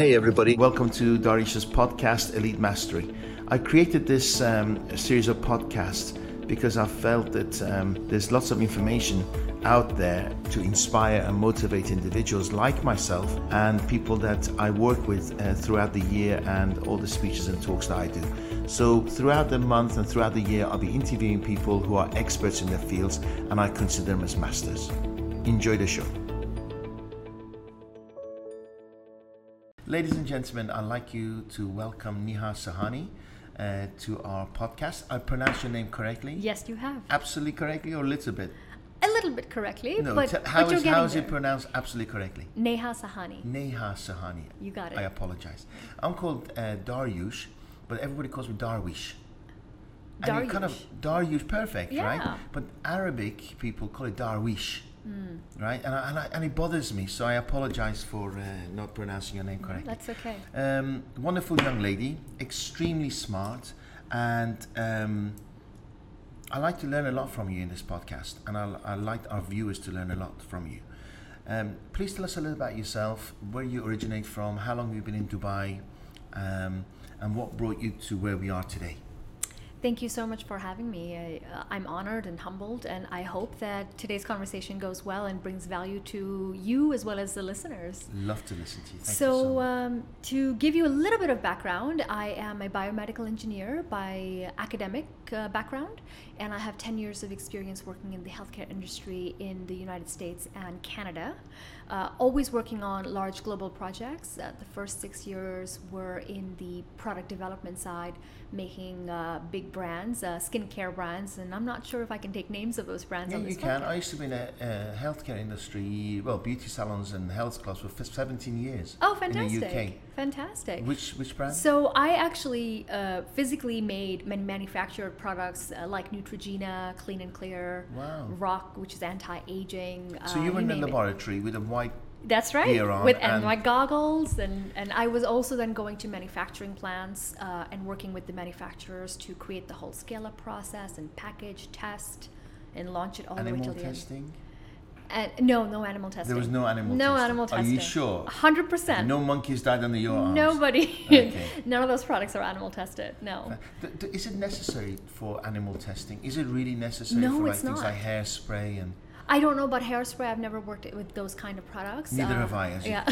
Hey, everybody. Welcome to Darish's podcast, Elite Mastery. I created this um, series of podcasts because I felt that um, there's lots of information out there to inspire and motivate individuals like myself and people that I work with uh, throughout the year and all the speeches and talks that I do. So, throughout the month and throughout the year, I'll be interviewing people who are experts in their fields and I consider them as masters. Enjoy the show. Ladies and gentlemen, I'd like you to welcome Neha Sahani uh, to our podcast. I pronounced your name correctly? Yes, you have. Absolutely correctly or a little bit? A little bit correctly, No, but, t- but how you're is, how is it pronounced absolutely correctly? Neha Sahani. Neha Sahani. You got it. I apologize. I'm called uh, Daryush, but everybody calls me Darwish. And it kind of Daryush, perfect, right? But Arabic people call it Darwish, Hmm. right? And, I, and, I, and it bothers me, so I apologize for uh, not pronouncing your name correctly. That's okay. Um, wonderful young lady, extremely smart, and um, I like to learn a lot from you in this podcast, and I, I like our viewers to learn a lot from you. Um, please tell us a little about yourself, where you originate from, how long you've been in Dubai, um, and what brought you to where we are today. Thank you so much for having me. I, uh, I'm honored and humbled, and I hope that today's conversation goes well and brings value to you as well as the listeners. Love to listen to you. Thank you so, so um, to give you a little bit of background, I am a biomedical engineer by academic uh, background, and I have 10 years of experience working in the healthcare industry in the United States and Canada. Uh, always working on large global projects. Uh, the first six years were in the product development side, making uh, big brands, uh, skincare brands, and I'm not sure if I can take names of those brands Yeah, on you this can. I used to be in a, a healthcare industry, well, beauty salons and health clubs for 17 years. Oh, fantastic! In the UK. fantastic! Which which brand? So I actually uh, physically made man- manufactured products uh, like Neutrogena, Clean and Clear, Wow. RoC, which is anti-aging. so uh, you were in the name it. laboratory with a white That's right. on With and- and my goggles, and and I was also then going to manufacturing plants uh, and working with the manufacturers to create the whole scale-up process and package, test, and launch it all the way till the end. testing. And no, no animal testing. There was no animal No testing. animal testing. Are you sure? Hundred percent. No monkeys died under your arms. Nobody. Okay. None of those products are animal tested. No. Is it necessary for animal testing? Is it really necessary No, for like things not. like hairspray and I don't know about hairspray. I've never worked with those kind of products. Neither Uh, have I, yeah.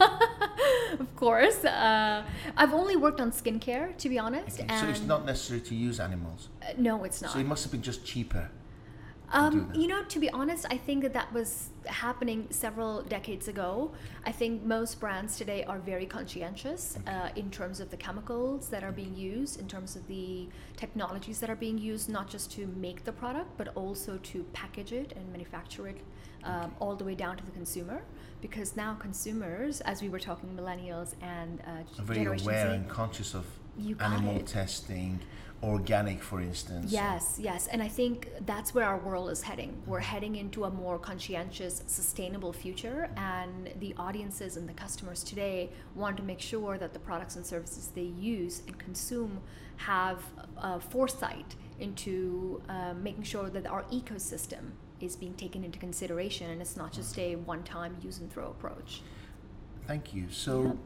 of course. Uh, I've only worked on skincare, to be honest. Okay, And so it's not necessary to use animals. uh, no, it's not. So it must have been just cheaper. Um, you know, to be honest, I think that that was happening several decades ago. I think most brands today are very conscientious uh, in terms of the chemicals that are being used, in terms of the technologies that are being used, not just to make the product, but also to package it and manufacture it um, all the way down to the consumer. Because now consumers, as we were talking, millennials and uh, Are very aware Z, and conscious of animal it. testing, organic, for instance. Yes, yes. And I think that's where our world is heading. We're heading into a more conscientious, sustainable future. And the audiences and the customers today want to make sure that the products and services they use and consume have uh, foresight into uh, making sure that our ecosystem is being taken into consideration and it's not just a one time use and throw approach. Thank you. So,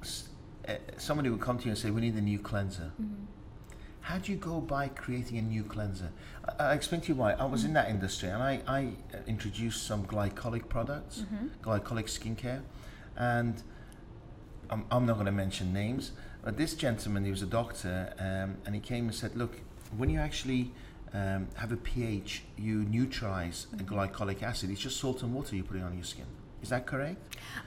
s- uh, somebody would come to you and say, "We need a new cleanser." Mm-hmm. How do you go by creating a new cleanser? I, I explain to you why. I was Mm-hmm. in that industry and I, I uh, introduced some glycolic products, Mm-hmm. glycolic skincare, and I'm, I'm not going to mention names, but this gentleman, he was a doctor, um, and he came and said, "Look, when you actually um, have a pH, you neutralize a Mm-hmm. glycolic acid. It's just salt and water you're putting on your skin. Is that correct?"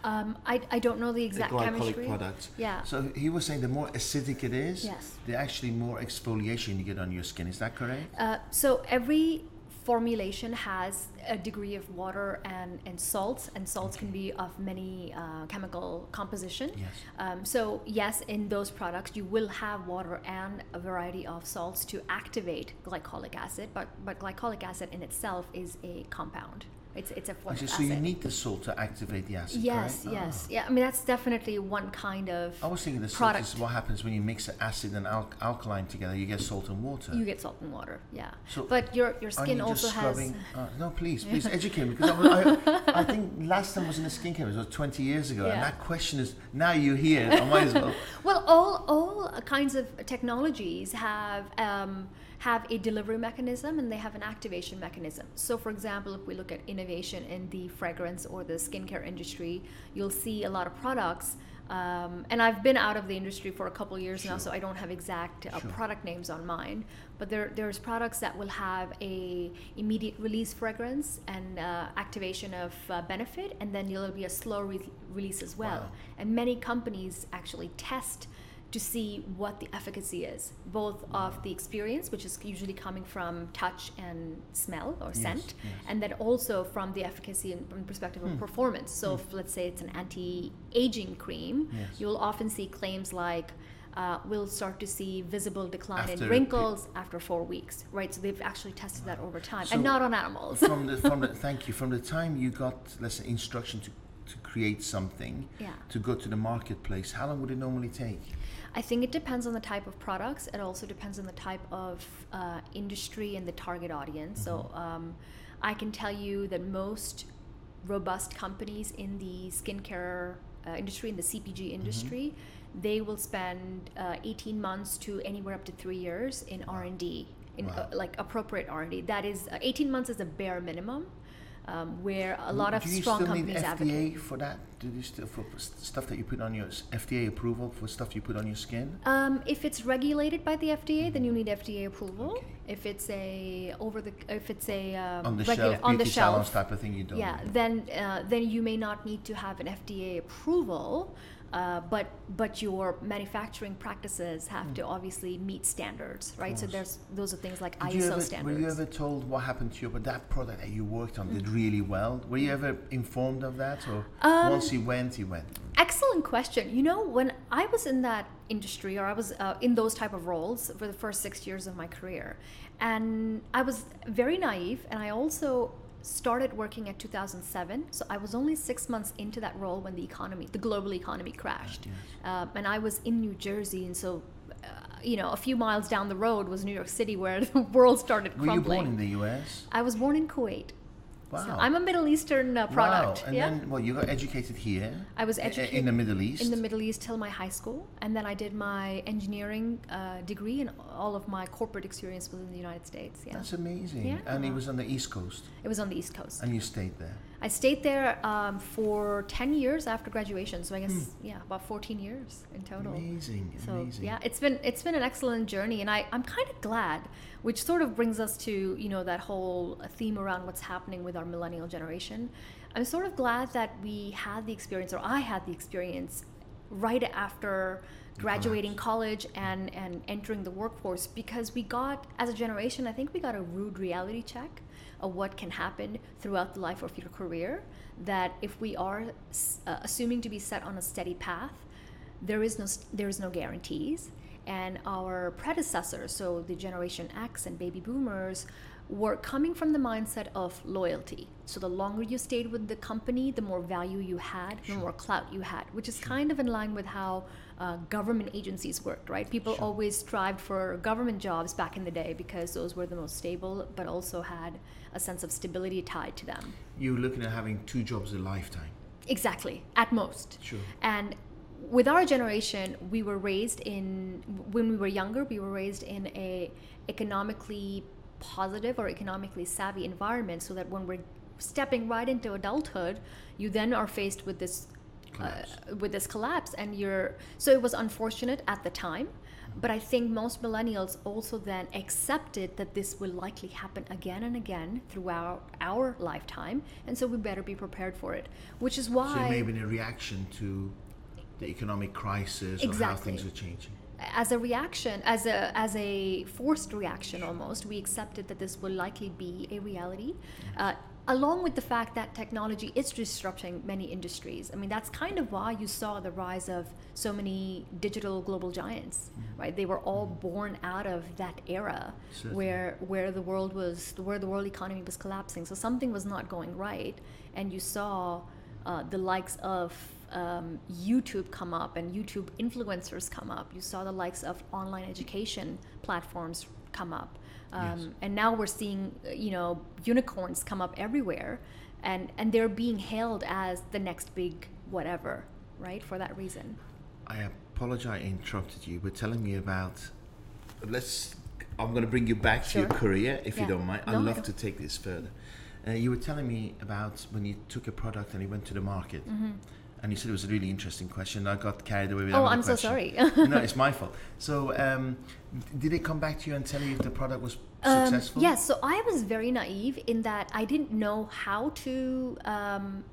Um, I, I don't know the exact the glycolic chemistry. products. Yeah. So he was saying the more acidic it is, Yes. the actually more exfoliation you get on your skin. Is that correct? Uh, so every formulation has a degree of water and, and salts, and salts can be of many uh, chemical composition. Yes. Um, so yes, in those products you will have water and a variety of salts to activate glycolic acid, but but glycolic acid in itself is a compound. It's it's a form Actually, so acid. you need the salt to activate the acid. yes, correct? yes, Ah. yeah. I mean that's definitely one kind of. I was thinking the salt product. is what happens when you mix an acid and al- alkaline together. You get salt and water. You get salt and water, yeah. So but your your skin you also has. Uh, no, please, please educate me because I, I, I think last time I was in the skincare it was 20 years ago, and that question is now you're here. I might as well. Well, all all kinds of technologies have um, have a delivery mechanism and they have an activation mechanism. So, for example, if we look at innovation in the fragrance or the skincare industry, you'll see a lot of products. Um, and I've been out of the industry for a couple of years now, so I don't have exact uh, Sure. product names on mine. But there, there's products that will have a immediate release fragrance and uh, activation of uh, benefit, and then there'll be a slow re- release as well. Wow. And many companies actually test to see what the efficacy is, both of the experience, which is usually coming from touch and smell or Yes, scent, yes. and then also from the efficacy and from perspective of performance. So, if let's say it's an anti-aging cream, Yes. you'll often see claims like. Uh, we'll start to see visible decline After in wrinkles after four weeks, right? So they've actually tested that over time, So and not on animals. from the from the thank you from the time you got let's say instruction to to create something Yeah. to go to the marketplace, how long would it normally take? I think it depends on the type of products. It also depends on the type of uh, industry and the target audience. So um, I can tell you that most robust companies in the skincare uh, industry, in the CPG industry, they will spend uh, 18 months to anywhere up to three years in R&D, in Wow. uh, like appropriate R&D. That is, uh, 18 months is a bare minimum. Um, where a lot of Do you strong still companies need FDA advocate. for that? Do you still for stuff that you put on your FDA approval for stuff you put on your skin? Um, if it's regulated by the FDA, then you need FDA approval. Okay. If it's a over the if it's a um, on the regular shelf, on the shelf, type of thing, you don't. yeah, need. then uh, then you may not need to have an FDA approval. Uh, but but your manufacturing practices have to obviously meet standards, right? So Hmm. there's those are things like Did ISO ever, standards. Were you ever told what happened to you, but that product that you worked on did really well? Were you ever informed of that, or Um, once he went, he went? Excellent question. You know, when I was in that industry, or I was uh, in those type of roles for the first six years of my career, and I was very naive, and I also started working at 2007 so i was only six months into that role when the economy the global economy crashed um, and i was in new jersey and so uh, you know a few miles down the road was new york city where the world started crumbling. Were you born in the U.S.? i was born in kuwait Wow. so i'm a middle eastern uh, product Wow. And yeah then, well, you got educated here. I was educated in the Middle East. in the Middle East till my high school, and then I did my engineering uh, degree, and all of my corporate experience was in the United States. Yeah, That's amazing. Yeah. And it was on the East Coast, it was on the East Coast. and you stayed there. I stayed there um, for ten years after graduation, so I guess Hmm. yeah, about fourteen years in total. Amazing, So amazing. yeah, it's been it's been an excellent journey, and I I'm kind of glad, which sort of brings us to you know that whole theme around what's happening with our millennial generation. I'm sort of glad that we had the experience, or I had the experience, right after graduating college and and entering the workforce because we got as a generation, I think we got a rude reality check of what can happen throughout the life of your career. That if we are uh, assuming to be set on a steady path, there is no there is no guarantees and our predecessors so the generation x and baby boomers were coming from the mindset of loyalty so the longer you stayed with the company the more value you had the more clout you had which is kind of in line with how uh, government agencies worked right people Sure. always strived for government jobs back in the day because those were the most stable but also had a sense of stability tied to them You're looking at having two jobs a lifetime. exactly at most Sure. and with our generation, we were raised in when we were younger, we were raised in a economically positive or economically savvy environment, so that when we're stepping right into adulthood, you then are faced with this uh, with this collapse, and you're so it was unfortunate at the time. But I think most millennials also then accepted that this will likely happen again and again throughout our lifetime, and so we better be prepared for it. Which is why So it may a reaction to the economic crisis or how Exactly. things are changing. As a reaction, as a as a forced reaction almost, we accepted that this will likely be a reality. Uh, along with the fact that technology is disrupting many industries. I mean, that's kind of why you saw the rise of so many digital global giants, mm-hmm. right? They were all mm-hmm. born out of that era Certainly. where where the world was where the world economy was collapsing. So something was not going right, and you saw uh, the likes of um, YouTube come up and YouTube influencers come up. You saw the likes of online education platforms come up. Um, yes. And now we're seeing, you know, unicorns come up everywhere, and and they're being hailed as the next big whatever, right? For that reason. I apologize, I interrupted you. We're telling me about. Let's. I'm going to bring you back sure. to your career, if yeah. you don't mind. I'd love to take this further. Uh, you were telling me about when you took a product and you went to the market. Mm-hmm and you said it was a really interesting question. I got carried away with. Oh, I'm so sorry. no, it's my fault. So, um, did they come back to you and tell you if the product was um, successful? Yes. So I was very naive in that I didn't know how to um,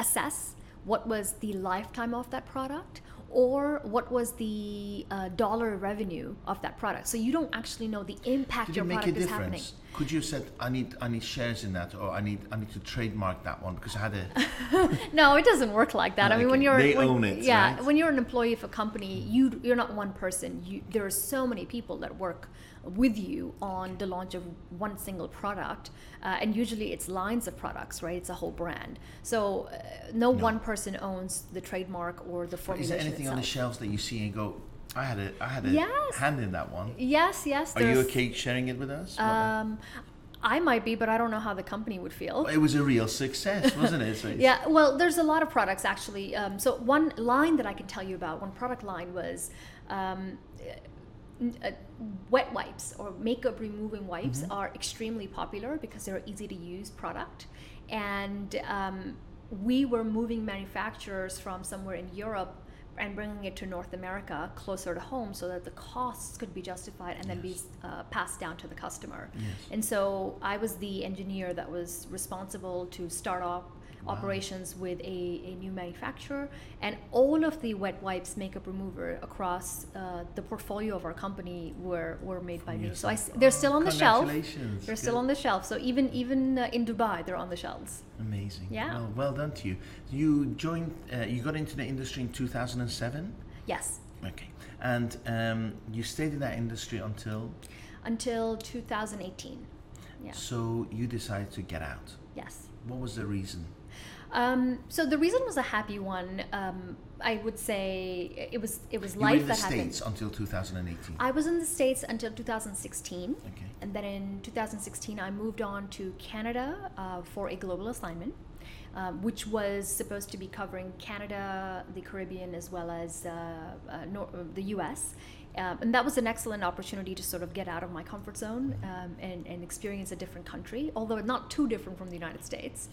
assess what was the lifetime of that product or what was the uh, dollar revenue of that product. So you don't actually know the impact Did your make product a is happening. Could you have said I need I need shares in that or I need I need to trademark that one because I had a No, it doesn't work like that. I mean when you're they when, own it. Yeah, right? when you're an employee of a company, you you're not one person. You there are so many people that work with you on the launch of one single product. Uh, and usually it's lines of products, right? It's a whole brand. So uh, no, no, one person owns the trademark or the formulation. Is there anything itself. on the shelves that you see and go, I had a I had a yes. hand in that one. Yes, yes. Are you okay sharing it with us? Um, I might be, but I don't know how the company would feel. It was a real success, wasn't it? So yeah, well, there's a lot of products actually. Um, so one line that I can tell you about, one product line was um, uh, wet wipes or makeup removing wipes mm-hmm. are extremely popular because they're easy to use product and um, we were moving manufacturers from somewhere in Europe and bringing it to North America closer to home so that the costs could be justified and yes. then be uh, passed down to the customer. Yes. And so I was the engineer that was responsible to start off wow. operations with a, a new manufacturer. And all of the wet wipes makeup remover across uh, the portfolio of our company were, were made by me. So I, they're still on the shelf. They're still on the shelf. So even even uh, in Dubai, they're on the shelves. Amazing. Yeah. Well, well done to you. You joined. Uh, you got into the industry in 2007. Yes. Okay. And um, you stayed in that industry until until 2018. Yeah. So you decided to get out. Yes. What was the reason? Um, so the reason was a happy one. Um, I would say it was it was you life were in that the happened. States until 2018. I was in the states until 2016. Okay. And then in 2016, I moved on to Canada uh, for a global assignment. Um, which was supposed to be covering Canada, the Caribbean, as well as uh, uh, nor- uh, the US. Um, and that was an excellent opportunity to sort of get out of my comfort zone um, and, and, experience a different country, although not too different from the United States.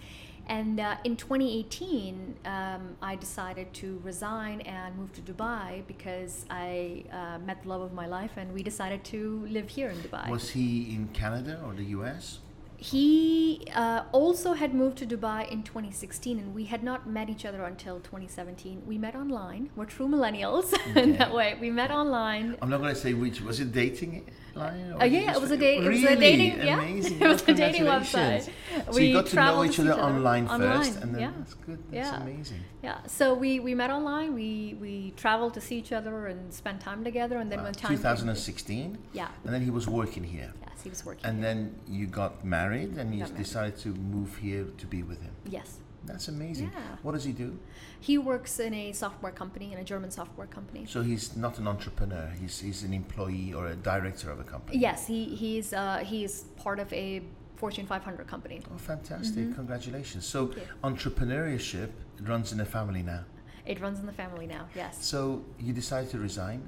And uh, in 2018, um, I decided to resign and move to Dubai because I uh, met the love of my life and we decided to live here in Dubai. Was he in Canada or the US? He uh, also had moved to Dubai in 2016, and we had not met each other until 2017. We met online. We're true millennials okay. in that way. We met online. I'm not going to say which. Was it dating? Line, uh, yeah, it was date. Really? It was a dating. Yeah, Amazing. it was a dating website. So we you got to know each other, online first, online. and then yeah. that's good. That's yeah. amazing. Yeah. So we we met online. We we traveled to see each other and spent time together, and then wow. when time 2016. Yeah. And then he was working here. Yes, he was working. And here. then you got married, and you decided to move here to be with him. Yes. That's amazing. Yeah. What does he do? He works in a software company, in a German software company. So he's not an entrepreneur. He's, he's an employee or a director of a company. Yes, he, he's uh, he's part of a Fortune 500 company. Oh, fantastic! Mm-hmm. Congratulations. So entrepreneurship runs in the family now. It runs in the family now. Yes. So you decided to resign.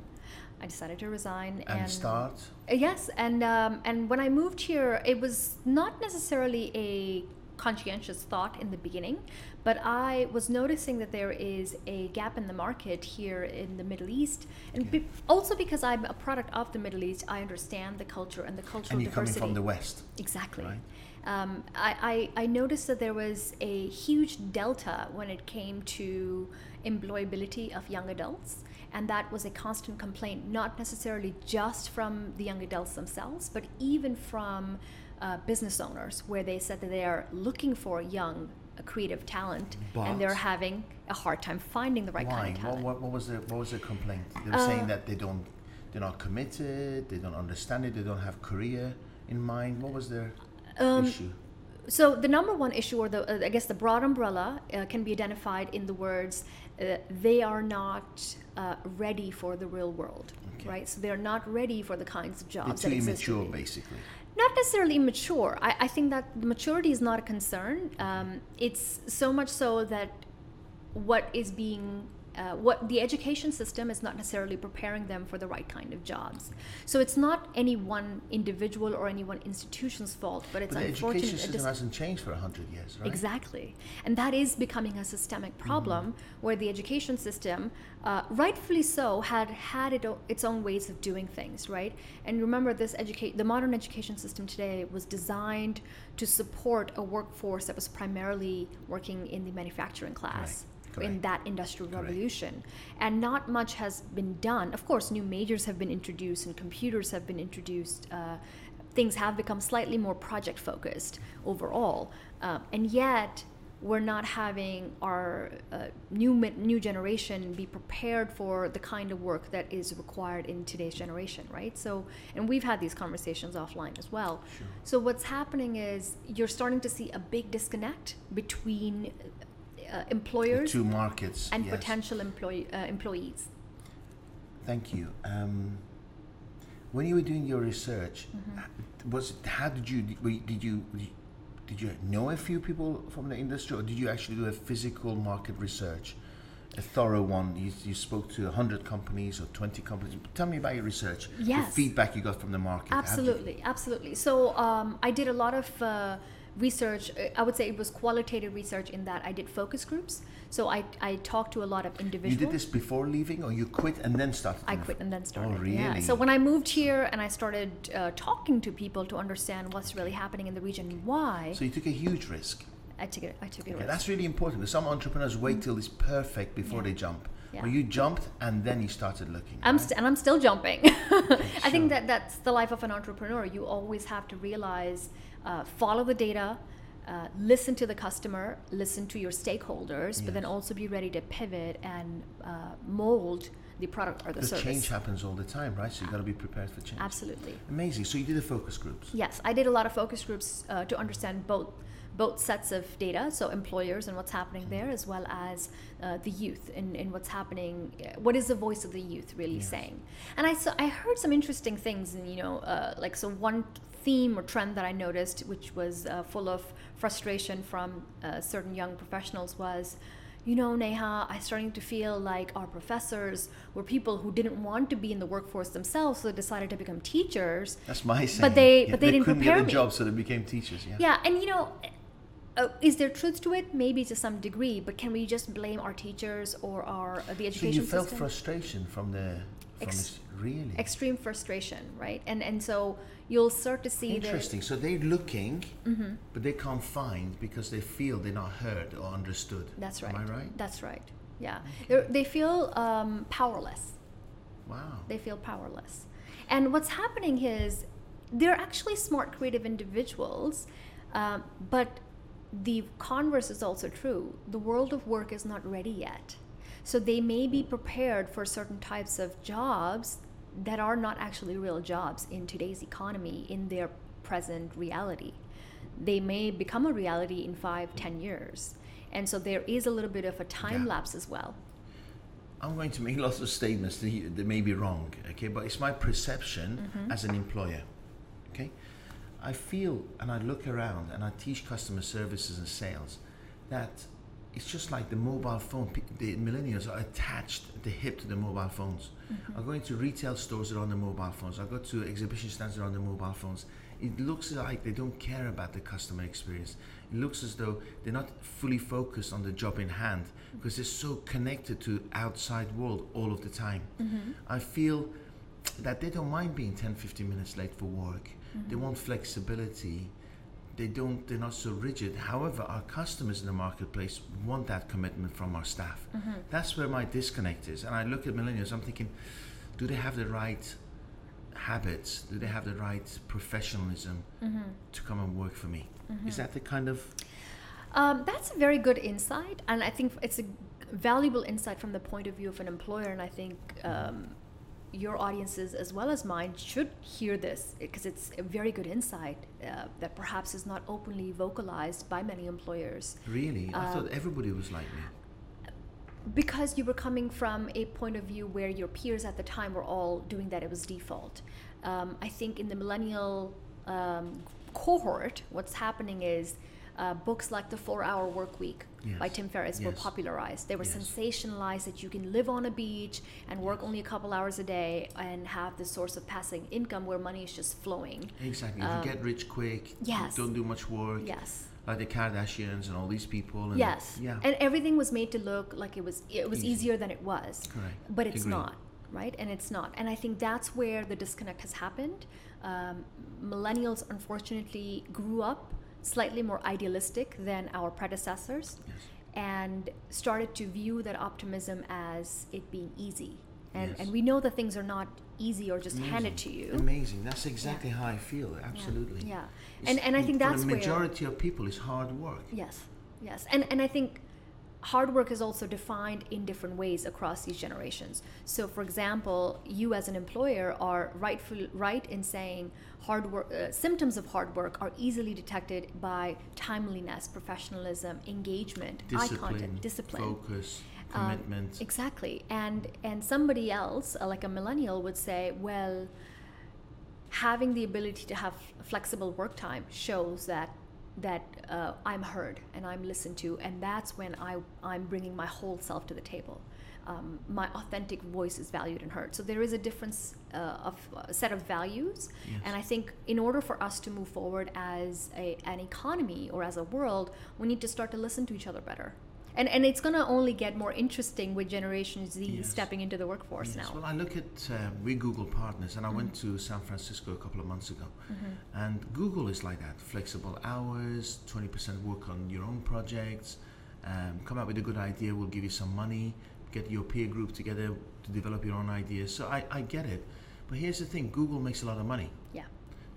I decided to resign and, and start. Yes, and um, and when I moved here, it was not necessarily a conscientious thought in the beginning, but I was noticing that there is a gap in the market here in the Middle East, and be, also because I'm a product of the Middle East, I understand the culture and the cultural and you're diversity. coming from the West. Exactly. Right? Um, I, I, I noticed that there was a huge delta when it came to employability of young adults and that was a constant complaint not necessarily just from the young adults themselves but even from uh, business owners where they said that they are looking for young uh, creative talent and they're having a hard time finding the right Why? kind of What, talent. what, what was the what was the complaint? They were Uh, saying that they don't they're not committed, they don't understand it, they don't have career in mind. What was their Um, issue? So the number one issue, or the uh, I guess the broad umbrella, uh, can be identified in the words uh, they are not uh, ready for the real world, Okay. right? So they're not ready for the kinds of They're jobs too that exist immature, basically. Not necessarily immature. I, I think that maturity is not a concern. Um, it's so much so that what is being uh, what the education system is not necessarily preparing them for the right kind of jobs. So it's not any one individual or any one institution's fault, but it's But the unfortunate. education system does- hasn't changed for hundred years, right? Exactly. And that is becoming a systemic problem Mm-hmm. where the education system, uh, rightfully so, had had it o- its own ways of doing things, right? And remember, this educate the modern education system today was designed to support a workforce that was primarily working in the manufacturing class. In Correct. that industrial Correct. revolution. And not much has been done. Of course, new majors have been introduced and computers have been introduced. Uh, things have become slightly more project focused overall. Uh, and yet, we're not having our uh, new new generation be prepared for the kind of work that is required in today's generation, right? So, and we've had these conversations offline as well. Sure. So what's happening is you're starting to see a big disconnect between uh, The employers two markets. and yes. potential employee, uh, employees. Thank you. Um, when you were doing your research, Mm-hmm. was it, how did you did you did you know a few people from the industry, or did you actually do a physical market research, a thorough one? You, you spoke to hundred companies or twenty companies. Tell me about your research. Yes. The feedback you got from the market. Absolutely, absolutely. So um, I did a lot of uh, research. uh, I would say it was qualitative research in that I did focus groups. So I, I talked to a lot of individuals you did this before leaving, or you quit and then started? I quit and then started. Oh, really? Yeah. So when I moved here and I started uh, talking to people to understand what's really happening in the region and why, So you took a huge risk. I took it. I took it. Okay, that's really important. Some entrepreneurs wait till it's perfect before Yeah. they jump. Yeah. But you jumped and then you started looking. I'm right? st- and I'm still jumping. I sure. think that that's the life of an entrepreneur. You always have to realize, uh, follow the data, uh, listen to the customer, listen to your stakeholders, but then also be ready to pivot and uh, mold the product or the Because service. change happens all the time, right? So you got to be prepared for change. Absolutely. Amazing. So you did the focus groups. Yes, I did a lot of focus groups uh, to understand both both sets of data, so employers and what's happening there, as well as uh, the youth and, and what's happening. uh, What is the voice of the youth really Yes. saying? And I saw, I heard some interesting things, and you know, uh, like so one theme or trend that I noticed, which was uh, full of frustration from uh, certain young professionals, was. You know, Neha, I'm starting to feel like our professors were people who didn't want to be in the workforce themselves, so they decided to become teachers. That's my saying. they- Yeah, but they didn't couldn't prepare get a me. job, so they became teachers. Yeah. Yeah, and you know, uh, is there truth to it? Maybe to some degree, but can we just blame our teachers or our uh, the So education you felt system? frustration from the Ex- really Extreme frustration, right? And and so you'll start to see interesting. So they're looking, that. hmm but they can't find because they feel they're not heard or understood. That's right. Am I right? That's right. Yeah, They're, they feel um, powerless. Wow. They feel powerless. And what's happening is they're actually smart, creative individuals, um, but the converse is also true. The world of work is not ready yet. So they may be prepared for certain types of jobs that are not actually real jobs in today's economy, in their present reality. They may become a reality in five, ten years. And so there is a little bit of a time Yeah. lapse as well. I'm going to make lots of statements that, you- that may be wrong, okay? But it's my perception Mm-hmm. as an employer, okay? I feel and I look around and I teach customer services and sales that it's just like the mobile phone. The millennials are attached at the hip to the mobile phones. Mm-hmm. I go into retail stores that are on the mobile phones. I go to exhibition stands that are on the mobile phones. It looks like they don't care about the customer experience. It looks as though they're not fully focused on the job in hand because they're so connected to outside world all of the time. Mm-hmm. I feel that they don't mind being 10 15 minutes late for work they mm-hmm. want flexibility they don't they're not so rigid however our customers in the marketplace want that commitment from our staff that's where my disconnect is and i look at millennials i'm thinking do they have the right habits? Do they have the right professionalism Mm-hmm. to come and work for me? Is that the kind of Um, that's a very good insight, and I think it's a valuable insight from the point of view of an employer. And I think um, your audiences, as well as mine, should hear this because it's a very good insight uh, that perhaps is not openly vocalized by many employers. really? I Um, thought everybody was like me. because you were coming from a point of view where your peers at the time were all doing that, it was default. Um, I think in the millennial um, cohort, what's happening is uh, books like The Four Hour Work Week by Tim Ferriss were popularized. They were Yes. sensationalized that you can live on a beach and work only a couple hours a day and have this source of passive income where money is just flowing. Exactly. You um, can get rich quick. yes. Don't do much work. Yes. Like the Kardashians and all these people. And Yes. Yeah. And everything was made to look like it was it was Easy. easier than it was. Correct. But it's Agreed. not, right? And it's not. And I think that's where the disconnect has happened. Um, millennials unfortunately grew up slightly more idealistic than our predecessors Yes. and started to view that optimism as it being easy. And, Yes. and we know that things are not easy or just handed to you. Amazing. That's exactly how I feel. Absolutely. Yeah. It's- And, and I think that's the where. majority of people is hard work. Yes, yes, and and I think hard work is also defined in different ways across these generations. So, for example, you as an employer are rightful right in saying hard work uh, symptoms of hard work are easily detected by timeliness, professionalism, engagement, eye contact, discipline. focus, Um, commitment. exactly, and and somebody else, uh, like a millennial, would say, well, having the ability to have flexible work time shows that that uh, I'm heard and I'm listened to, and that's when I I'm bringing my whole self to the table. Um, my authentic voice is valued and heard. So there is a difference uh, of a set of values, Yes. and I think in order for us to move forward as a, an economy or as a world, we need to start to listen to each other better. And, and it's going to only get more interesting with Generation Z Yes. stepping into the workforce Yes. now. Mm-hmm. Well, I look at uh, we Google partners, and I went to San Francisco a couple of months ago, and Google is like that: flexible hours, twenty percent work on your own projects. Um, come up with a good idea, we'll give you some money. Get your peer group together to develop your own ideas. So I, I get it, but here's the thing: Google makes a lot of money. yeah.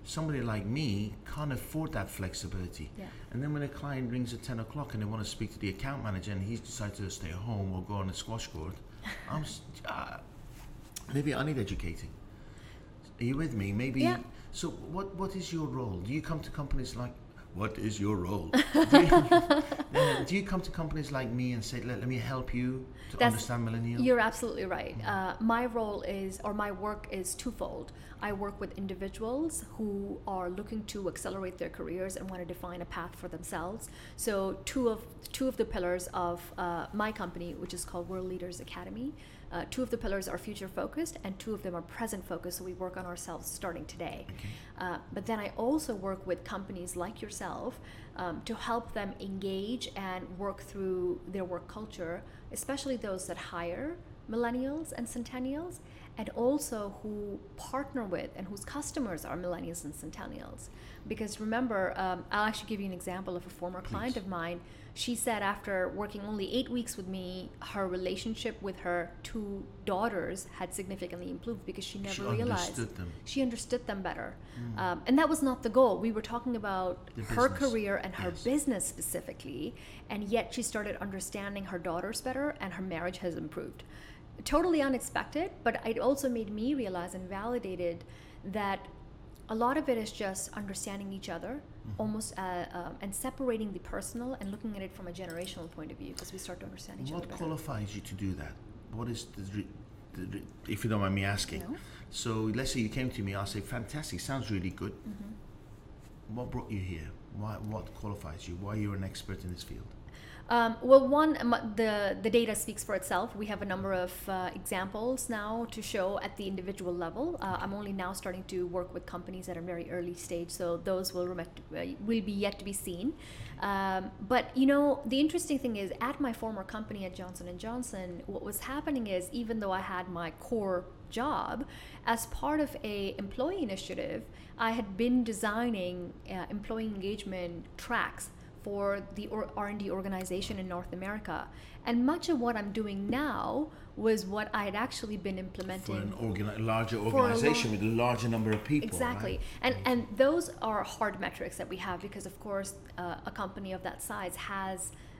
Somebody like me can't afford that flexibility. Yeah. And then when a client rings at 10 o'clock and they want to speak to the account manager and he's decided to stay home or go on a squash court, I'm uh, maybe I need educating. Are you with me? Maybe. Yeah. So what what is your role? Do you come to companies like what is your role? do, you, do you come to companies like me and say, let, let me help you to That's- understand millennials? You're absolutely right. Uh, my role is, or my work is twofold. I work with individuals who are looking to accelerate their careers and want to define a path for themselves. So two of two of the pillars of uh, my company, which is called World Leaders Academy, uh, two of the pillars are future focused, and two of them are present focused. So we work on ourselves starting today. Okay. Uh, but then I also work with companies like yourself um, to help them engage and work through their work culture, especially those that hire millennials and centennials, and also who partner with and whose customers are millennials and centennials. Because remember, um, I'll actually give you an example of a former client of mine. She said after working only eight weeks with me, her relationship with her two daughters had significantly improved because she never She realized understood them. she understood them better. Um, and that was not the goal. We were talking about The her business. career and her Yes. business specifically, and yet she started understanding her daughters better, and her marriage has improved. Totally unexpected, but it also made me realize and validated that a lot of it is just understanding each other, Mm-hmm. almost uh, um, and separating the personal and looking at it from a generational point of view, because we start to understand each What other what qualifies you to do that? What is the, re- the re- if you don't mind me asking? No. So let's say you came to me, I'll say, fantastic, sounds really good. Mm-hmm. What brought you here? Why, what qualifies you? Why you're an expert in this field? Um, well, one, um, the, the data speaks for itself. We have a number of uh, examples now to show at the individual level. Uh, I'm only now starting to work with companies at a very early stage, so those will, remet- uh, will be yet to be seen. Um, but you know, the interesting thing is, at my former company at Johnson and Johnson, what was happening is, even though I had my core job, as part of a employee initiative, I had been designing uh, employee engagement tracks for the R&D organization in North America. And much of what I'm doing now was what I had actually been implementing For an organi- larger a organization long- with a larger number of people. Exactly, right? and and those are hard metrics that we have because, of course, uh, a company of that size has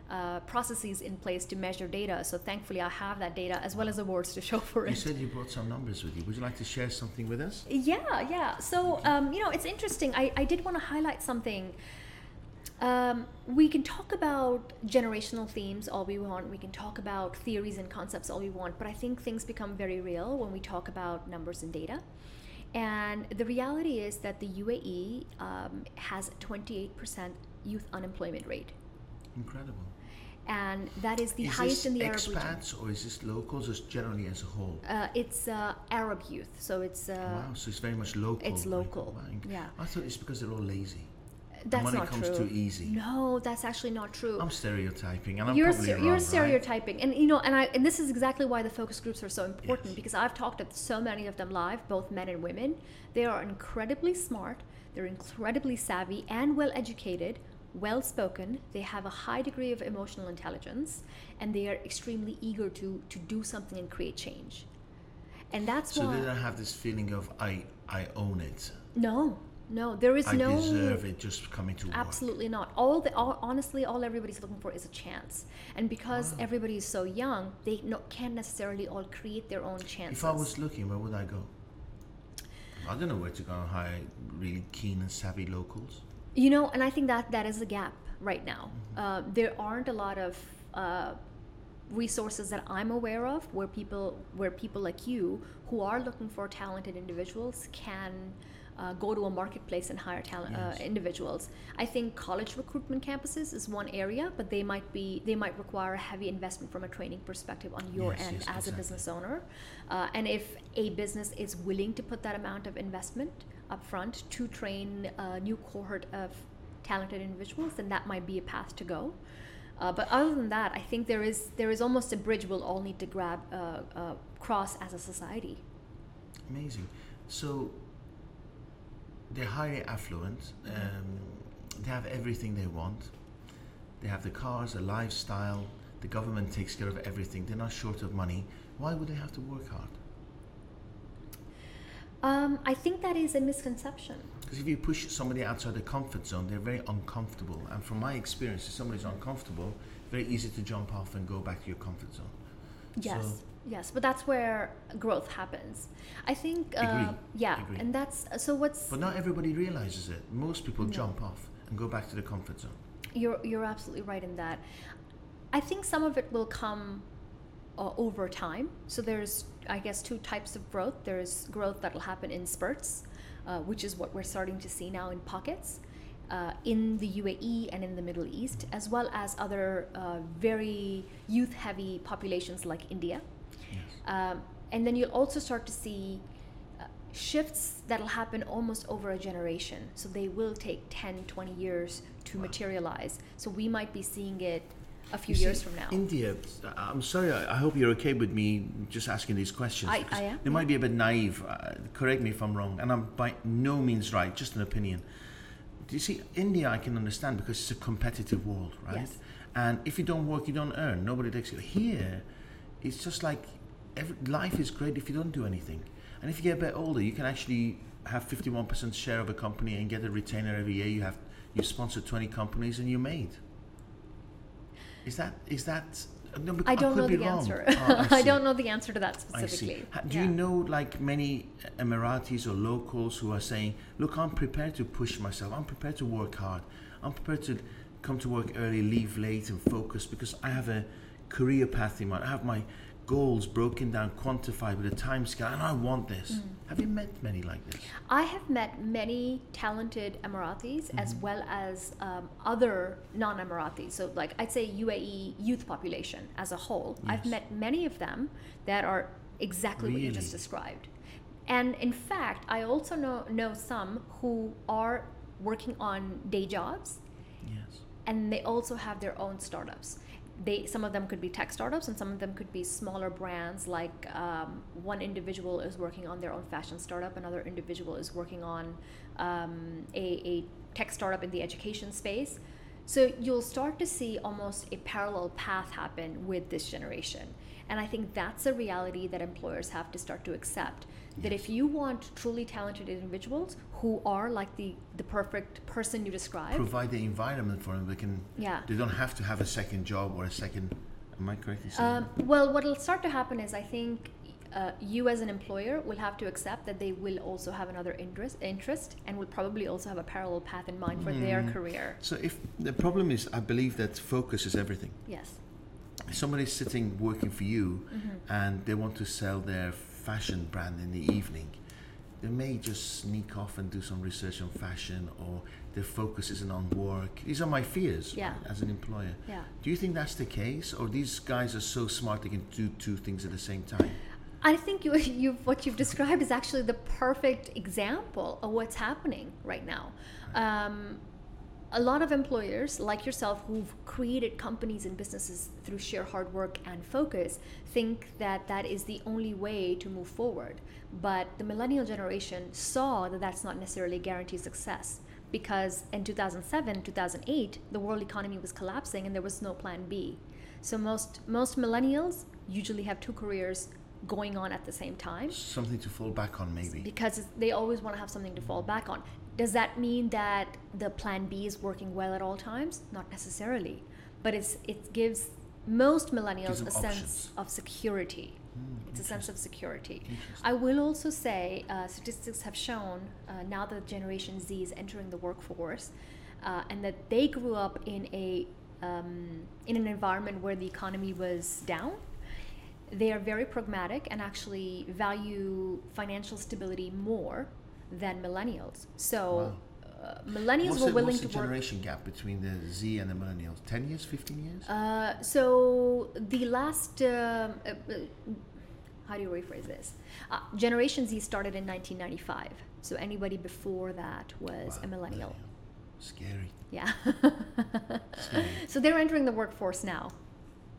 uh, processes in place to measure data. So thankfully, I have that data as well as awards to show for it. You said you brought some numbers with you. Would you like to share something with us? Yeah, yeah. So um, you know, it's interesting. I, I did want to highlight something. Um, we can talk about generational themes all we want. We can talk about theories and concepts all we want. But I think things become very real when we talk about numbers and data. And the reality is that the UAE um, has a 28% youth unemployment rate. Incredible. And that is the is highest in the Arab region. expats or is this locals just generally as a whole? Uh, it's uh, Arab youth, so it's uh, wow, so it's very much local. it's local, yeah. I thought it's because they're all lazy. That's Money not comes true. too easy. No, that's actually not true. I'm stereotyping, and I'm you're probably wrong, you're right? stereotyping, and you know, and I and this is exactly why the focus groups are so important Yes. because I've talked to so many of them live, both men and women. They are incredibly smart. They're incredibly savvy and well educated, well spoken. They have a high degree of emotional intelligence, and they are extremely eager to to do something and create change. And that's So why they don't have this feeling of I I own it. no, no, there is I no deserve it just coming to work. Absolutely not. All the all, honestly, all everybody's looking for is a chance, and because Wow. everybody is so young, they no, can't necessarily all create their own chances. If I was looking, where would I go? I don't know where to go and hire really keen and savvy locals. you know, and I think that that is a gap right now. Mm-hmm. Uh, there aren't a lot of uh, resources that I'm aware of where people where people like you who are looking for talented individuals can. Uh, go to a marketplace and hire talent Yes. uh, individuals. I think college recruitment campuses is one area, but they might be they might require a heavy investment from a training perspective on your Yes, end yes, as a business owner. Uh, and if a business is willing to put that amount of investment upfront to train a new cohort of talented individuals, then that might be a path to go. Uh, but other than that, I think there is there is almost a bridge we'll all need to grab uh, uh, cross as a society. Amazing. So they're highly affluent. Um, they have everything they want. They have the cars, a lifestyle. The government takes care of everything. They're not short of money. Why would they have to work hard? Um, I think that is a misconception. Because if you push somebody outside the comfort zone, they're very uncomfortable. And from my experience, if somebody's uncomfortable, very easy to jump off and go back to your comfort zone. Yes, So- yes, but that's where growth happens. I think, uh, Agree, yeah, agree. and that's so. What's But not everybody realizes it. Most people No. jump off and go back to the comfort zone. You're you're absolutely right in that. I think some of it will come uh, over time. So there's I guess two types of growth. There's growth that'll happen in spurts, uh, which is what we're starting to see now in pockets. Uh, in the UAE and in the Middle East, as well as other uh, very youth heavy populations like India. Yes. Um, and then you'll also start to see uh, shifts that'll happen almost over a generation. So they will take 10, 20 years to materialize. So we might be seeing it a few You years see, from now. India, I'm sorry, I I hope you're okay with me just asking these questions. I- I am, They might be a bit naive. Uh, correct me if I'm wrong, and I'm by no means right, just an opinion. Do you see, India I can understand because it's a competitive world, right? Yes. And if you don't work, you don't earn. Nobody takes you. Here, it's just like every, life is great if you don't do anything. And if you get a bit older, you can actually have 51% share of a company and get a retainer every year. You have you sponsor 20 companies and you're made. Is that is that? No, I don't could know the wrong. answer. Oh, I, see. don't know the answer to that specifically. Do Yeah. you know like many Emiratis or locals who are saying, "Look, I'm prepared to push myself. I'm prepared to work hard. I'm prepared to come to work early, leave late, and focus because I have a career path in mind. I have my goals broken down, quantified with a time scale, and I want this." Mm. Have you met many like this? I have met many talented Emiratis as Mm-hmm. well as um, other non Emiratis. So, like I'd say UAE youth population as a whole. I've met many of them that are exactly what you just described. And in fact, I also know, know some who are working on day jobs Yes. and they also have their own startups. They some of them could be tech startups, and some of them could be smaller brands. Like um, one individual is working on their own fashion startup, another individual is working on um, a, a tech startup in the education space. So you'll start to see almost a parallel path happen with this generation. And I think that's a reality that employers have to start to accept. That if you want truly talented individuals who are like the, the perfect person you describe, Provide the environment for them. They can. Yeah. They don't have to have a second job or a second. Am I correct in saying? Um, well, what will start to happen is I think uh, you as an employer will have to accept that they will also have another interest, interest and will probably also have a parallel path in mind for their Mm. career. So if the problem is, I believe that focus is everything. Yes. If somebody's sitting working for you, Mm-hmm. and they want to sell their fashion brand in the evening, they may just sneak off and do some research on fashion, or their focus isn't on work. These are my fears Yeah. as an employer. Yeah. Do you think that's the case, or these guys are so smart they can do two things at the same time? I think you, you what you've described is actually the perfect example of what's happening right now. Um, a lot of employers, like yourself, who've created companies and businesses through sheer hard work and focus, think that that is the only way to move forward. But the millennial generation saw that that's not necessarily guaranteed success because in 2007, 2008, the world economy was collapsing and there was no plan B. So most most millennials usually have two careers going on at the same time Something to fall back on, maybe. because they always want to have something to fall back on. Does that mean that the plan B is working well at all times? Not necessarily, but it's it gives most millennials them a sense options. of security. it's a sense of security. I will also say uh, statistics have shown uh, now that Generation Z is entering the workforce, uh, and that they grew up in a um, in an environment where the economy was down. They are very pragmatic and actually value financial stability more than millennials. So. Wow. Uh, millennials What's were the, willing what's the to work. generation gap between the Z and the millennials? 10 years, 15 years? Uh, so the last, uh, uh, how do you rephrase this? Uh, Generation Z started in 1995. So anybody before that was Wow, a millennial. Scary. Yeah. Scary. so they're entering the workforce now.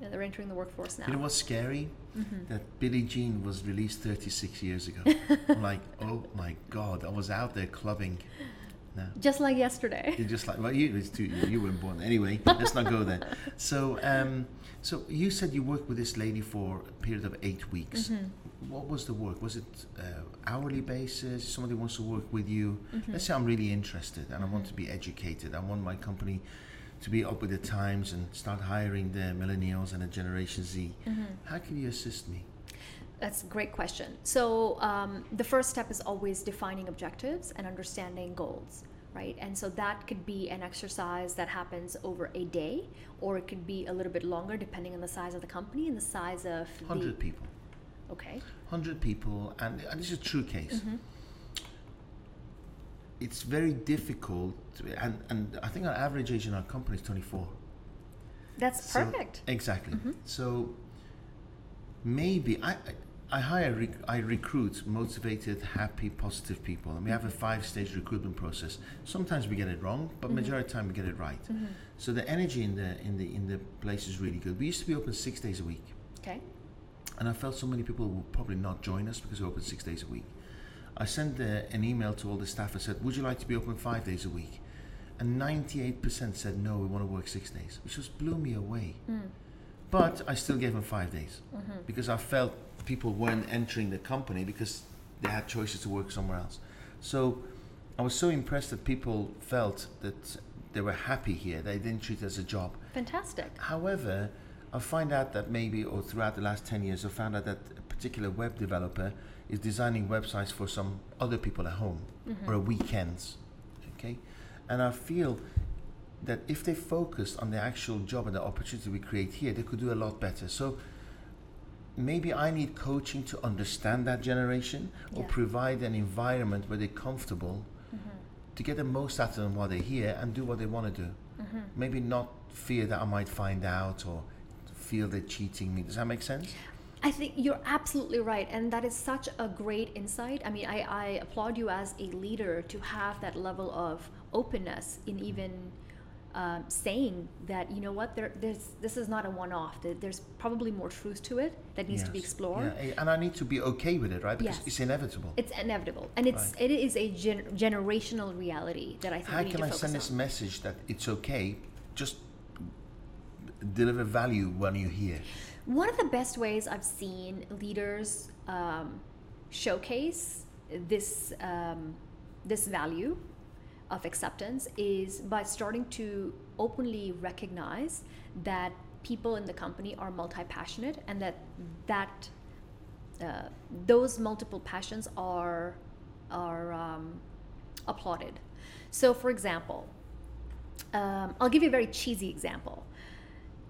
Yeah, they're entering the workforce now. You know what's scary? Mm-hmm. That Billie Jean was released 36 years ago. I'm like, oh my God, I was out there clubbing. No. Just like yesterday. You're just like, well, you, it's too, you weren't born. Anyway, let's not go there. So, um, so you said you worked with this lady for a period of eight weeks. Mm-hmm. What was the work? Was it uh, hourly basis? Somebody wants to work with you. Mm-hmm. Let's say I'm really interested and I want to be educated. I want my company to be up with the times and start hiring the millennials and the Generation Z. Mm-hmm. How can you assist me? That's a great question. So um, the first step is always defining objectives and understanding goals, right? And so that could be an exercise that happens over a day, or it could be a little bit longer, depending on the size of the company and the size of 100 the. people. Okay. 100 people, and, and this is a true case. Mm-hmm. It's very difficult, to- and, and I think our average age in our company is 24. That's So- perfect. exactly. Mm-hmm. So maybe I, I- hire, rec- I recruit motivated, happy, positive people, and we have a Mm-hmm. five-stage recruitment process. Sometimes we get it wrong, but Mm-hmm. majority of the time we get it right. So the energy in the in the in the place is really good. We used to be open six days a week. Okay. And I felt so many people would probably not join us because we're open six days a week. I sent uh, an email to all the staff and said, Would you like to be open five days a week? And 98% said, No, we want to work six days, which just blew me away. But I still gave them five days because I felt people weren't entering the company because they had choices to work somewhere else. So I was so impressed that people felt that they were happy here, they didn't treat it as a job. Fantastic. However, I find out that maybe, or throughout the last 10 years, I found out that a particular web developer is designing websites for some other people at home mm-hmm. or weekends. Okay? And I feel that if they focused on the actual job and the opportunity we create here, they could do a lot better. So maybe I need coaching to understand that generation or Yeah. provide an environment where they're comfortable mm-hmm. to get the most out of them while they're here and do what they want to do. Mm-hmm. Maybe not fear that I might find out or feel they're cheating me. Does that make sense? I think you're absolutely right, and that is such a great insight. I mean, I, I applaud you as a leader to have that level of openness in even um, saying that you know what there, there's this is not a one-off. There- There's probably more truth to it that needs to be explored. Yeah, and I need to be okay with it, right? Because Yes. it's inevitable. It's inevitable, and it's it is a gen- generational reality that I think How we need can I send this message that it's okay just deliver value when you're here? One of the best ways I've seen leaders um, showcase this um, this value of acceptance is by starting to openly recognize that people in the company are multi-passionate and that that uh, those multiple passions are are um, applauded. So, for example, um, I'll give you a very cheesy example.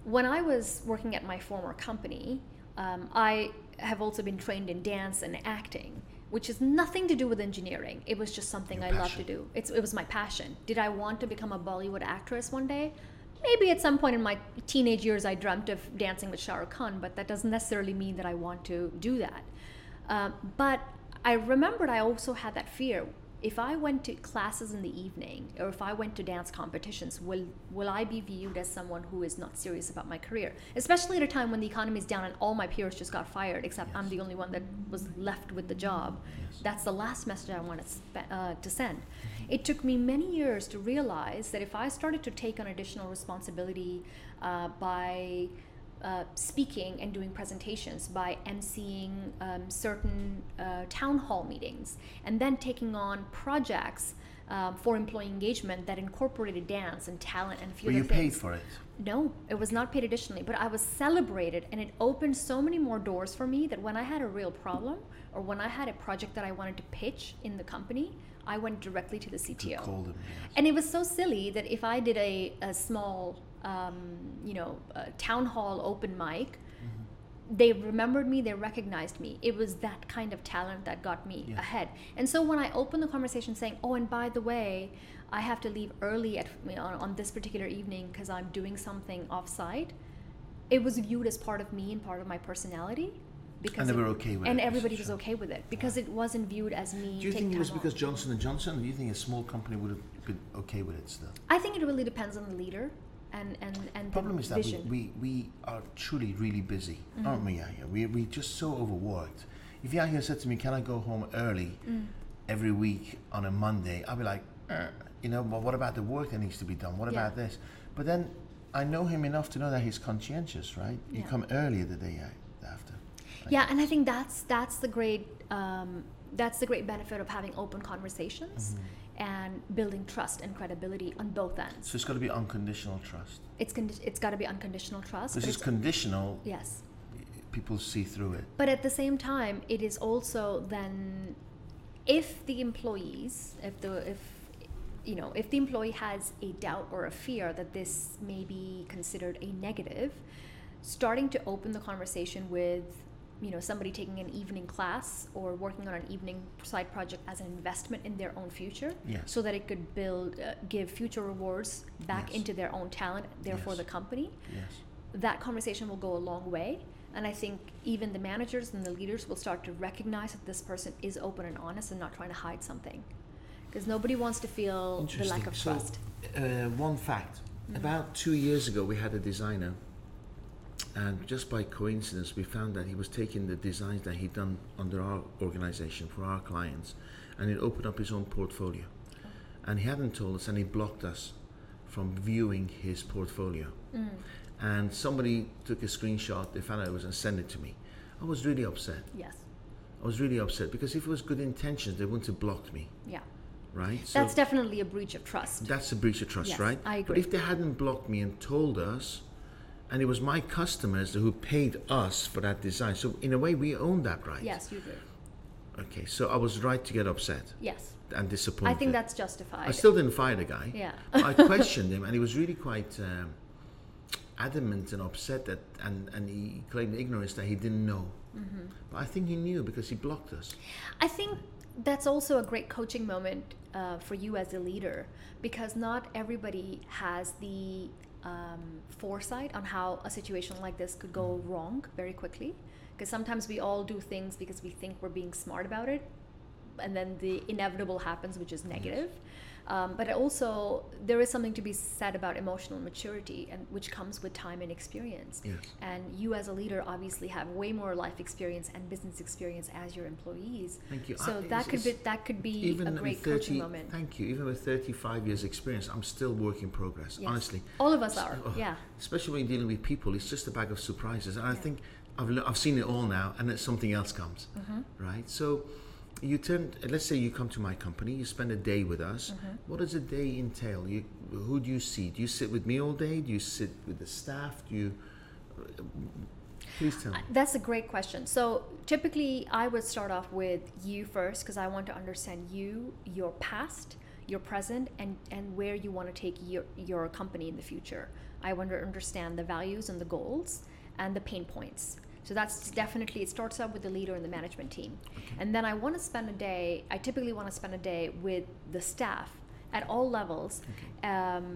When I was working at my former company, um, I have also been trained in dance and acting, which has nothing to do with engineering. It was just something Your I love to do. It's, it was my passion. Did I want to become a Bollywood actress one day? Maybe at some point in my teenage years, I dreamt of dancing with Shah Rukh Khan, but that doesn't necessarily mean that I want to do that. Um, but I remembered I also had that fear. If I went to classes in the evening, or if I went to dance competitions, will will I be viewed as someone who is not serious about my career? Especially at a time when the economy is down and all my peers just got fired, except I'm the only one that was left with the job. Yes. That's the last message I wanted spe- uh, to send. It took me many years to realize that if I started to take on additional responsibility uh, by uh, speaking and doing presentations, by emceeing um, certain uh, town hall meetings, and then taking on projects um, for employee engagement that incorporated dance and talent and a few Were you other paid for it? No, it was not paid additionally, but I was celebrated and it opened so many more doors for me that when I had a real problem or when I had a project that I wanted to pitch in the company, I went directly to the CTO. them. yes. And it was so silly that if I did a, a small, um, you know, uh town hall open mic, they remembered me, they recognized me. It was that kind of talent that got me Yes. ahead. And so when I opened the conversation saying, "Oh, and by the way, I have to leave early at on, on this particular evening because I'm doing something off-site," it was viewed as part of me and part of my personality. Because they it- were okay with and it, And everybody was okay with it because it wasn't viewed as me. Do you think it was time off. because Johnson and Johnson? Or do you think a small company would have been okay with it still? I think it really depends on the leader and and and problem is that we, we, we are truly really busy, aren't we, Yahya? We, we're just so overworked. If Yahya said to me, Can I go home early every week on a Monday? I'll be like, "Uh, You know, but what about the work that needs to be done? What Yeah. about this? But then I know him enough to know that he's conscientious, right? You come earlier the day after. yeah, and I think that's that's the great um, that's the great benefit of having open conversations Mm-hmm. And building trust and credibility on both ends. So it's got to be unconditional trust. It's con- it's got to be unconditional trust. Because but it's it's- conditional, yes, people see through it. but at the same time, it is also then if the employees, if the if you know if the employee has a doubt or a fear that this may be considered a negative, starting to open the conversation with you know somebody taking an evening class or working on an evening side project as an investment in their own future Yes. so that it could build uh, give future rewards back Yes. into their own talent therefore Yes. the company Yes. that conversation will go a long way. And I think even the managers and the leaders will start to recognize that this person is open and honest and not trying to hide something. Because nobody wants to feel the lack of So, trust. Uh, one fact. Mm-hmm. About two years ago, we had a designer, and just by coincidence, we found that he was taking the designs that he'd done under our organization for our clients, and he opened up his own portfolio. And he hadn't told us, and he blocked us from viewing his portfolio. Mm. And somebody took a screenshot, they found out it was, and sent it to me. I was really upset. Yes. I was really upset because if it was good intentions, they wouldn't have blocked me, Yeah. right? That's definitely a breach of trust. That's a breach of trust, Yes, right? I agree. But if they hadn't blocked me and told us, and it was my customers who paid us for that design, so in a way we own that right. Yes, you do. Okay, so I was right to get upset Yes. and disappointed. I think that's justified. I still didn't fire the guy. Yeah. I questioned him, and he was really quite um, adamant and upset that, and, and he claimed ignorance that he didn't know. Mm-hmm. But I think he knew because he blocked us. I think that's also a great coaching moment uh, for you as a leader because not everybody has the um, foresight on how a situation like this could go wrong very quickly. Because sometimes we all do things because we think we're being smart about it, and then the inevitable happens, which is negative. Um, but also, there is something to be said about emotional maturity, and which comes with time and experience. Yes. And you, as a leader, obviously have way more life experience and business experience as your employees. Thank you. So I- that could be that could be a great 30 coaching moment. Thank you. Even with 35 years experience, I'm still work in progress. Yes. Honestly, all of us are. Oh, Yeah. especially when you're dealing with people, it's just a bag of surprises. And I think I've, I've seen it all now, and then something else comes, Mm-hmm. right? So you turn. Let's say you come to my company, you spend a day with us. Mm-hmm. What does a day entail? You, who do you see? Do you sit with me all day? Do you sit with the staff? Do you? Please tell me. That's a great question. So typically, I would start off with you first because I want to understand you, your past, your present, and and where you want to take your your company in the future. I want to understand the values and the goals and the pain points. So that's definitely it starts out with the leader and the management team, and then I want to spend a day. I typically want to spend a day with the staff at all levels. Um,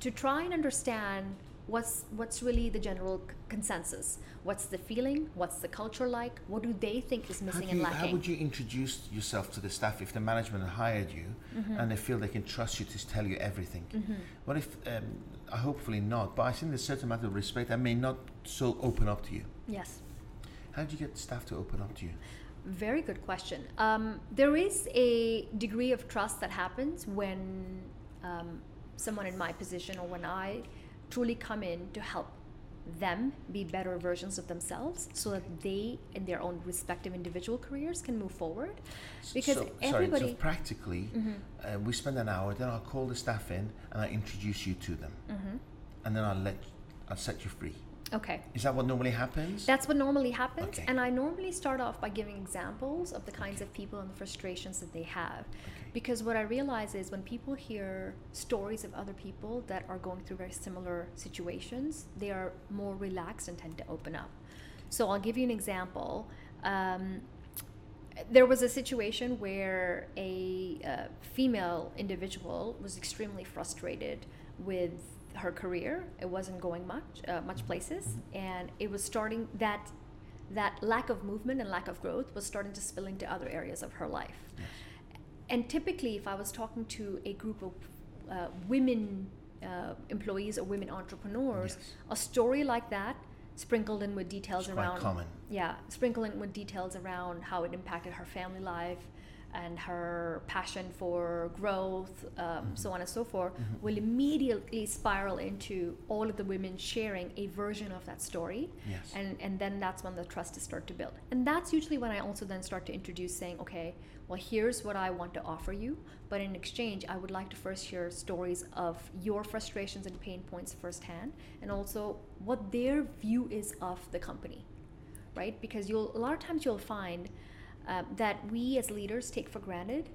to try and understand what's what's really the general c- consensus what's the feeling what's the culture like what do they think is missing do and lacking how would you introduce yourself to the staff if the management hired you Mm-hmm. and they feel they can trust you to tell you everything? What if, um, hopefully not, but I think there's a certain amount of respect that may not so open up to you. Yes How do you get staff to open up to you? very good question um, there is a degree of trust that happens when um, someone in my position or when i truly come in to help them be better versions of themselves so that they in their own respective individual careers can move forward because so, everybody sorry, so practically, Mhm. uh, we spend an hour, then I'll call the staff in and I introduce you to them, Mhm. and then I'll let, I'll set you free. Okay Is that what normally happens? That's what normally happens. Okay. And I normally start off by giving examples of the kinds of people and the frustrations that they have. Okay. Because what I realize is when people hear stories of other people that are going through very similar situations, they are more relaxed and tend to open up. So I'll give you an example. Um, there was a situation where a uh, female individual was extremely frustrated with her career. It wasn't going much, uh, much places, and it was starting that that lack of movement and lack of growth was starting to spill into other areas of her life. Yes. And typically, if I was talking to a group of uh, women uh, employees or women entrepreneurs, Yes. a story like that, sprinkled in with details It's around common. yeah, in with details around how it impacted her family life and her passion for growth, um, so on and so forth, Mhm. will immediately spiral into all of the women sharing a version of that story. Yes. And, and then that's when the trust is start to build. And that's usually when I also then start to introduce saying, okay, well, here's what I want to offer you. But in exchange, I would like to first hear stories of your frustrations and pain points firsthand, and also what their view is of the company, right? Because you'll a lot of times you'll find uh, that we as leaders take for granted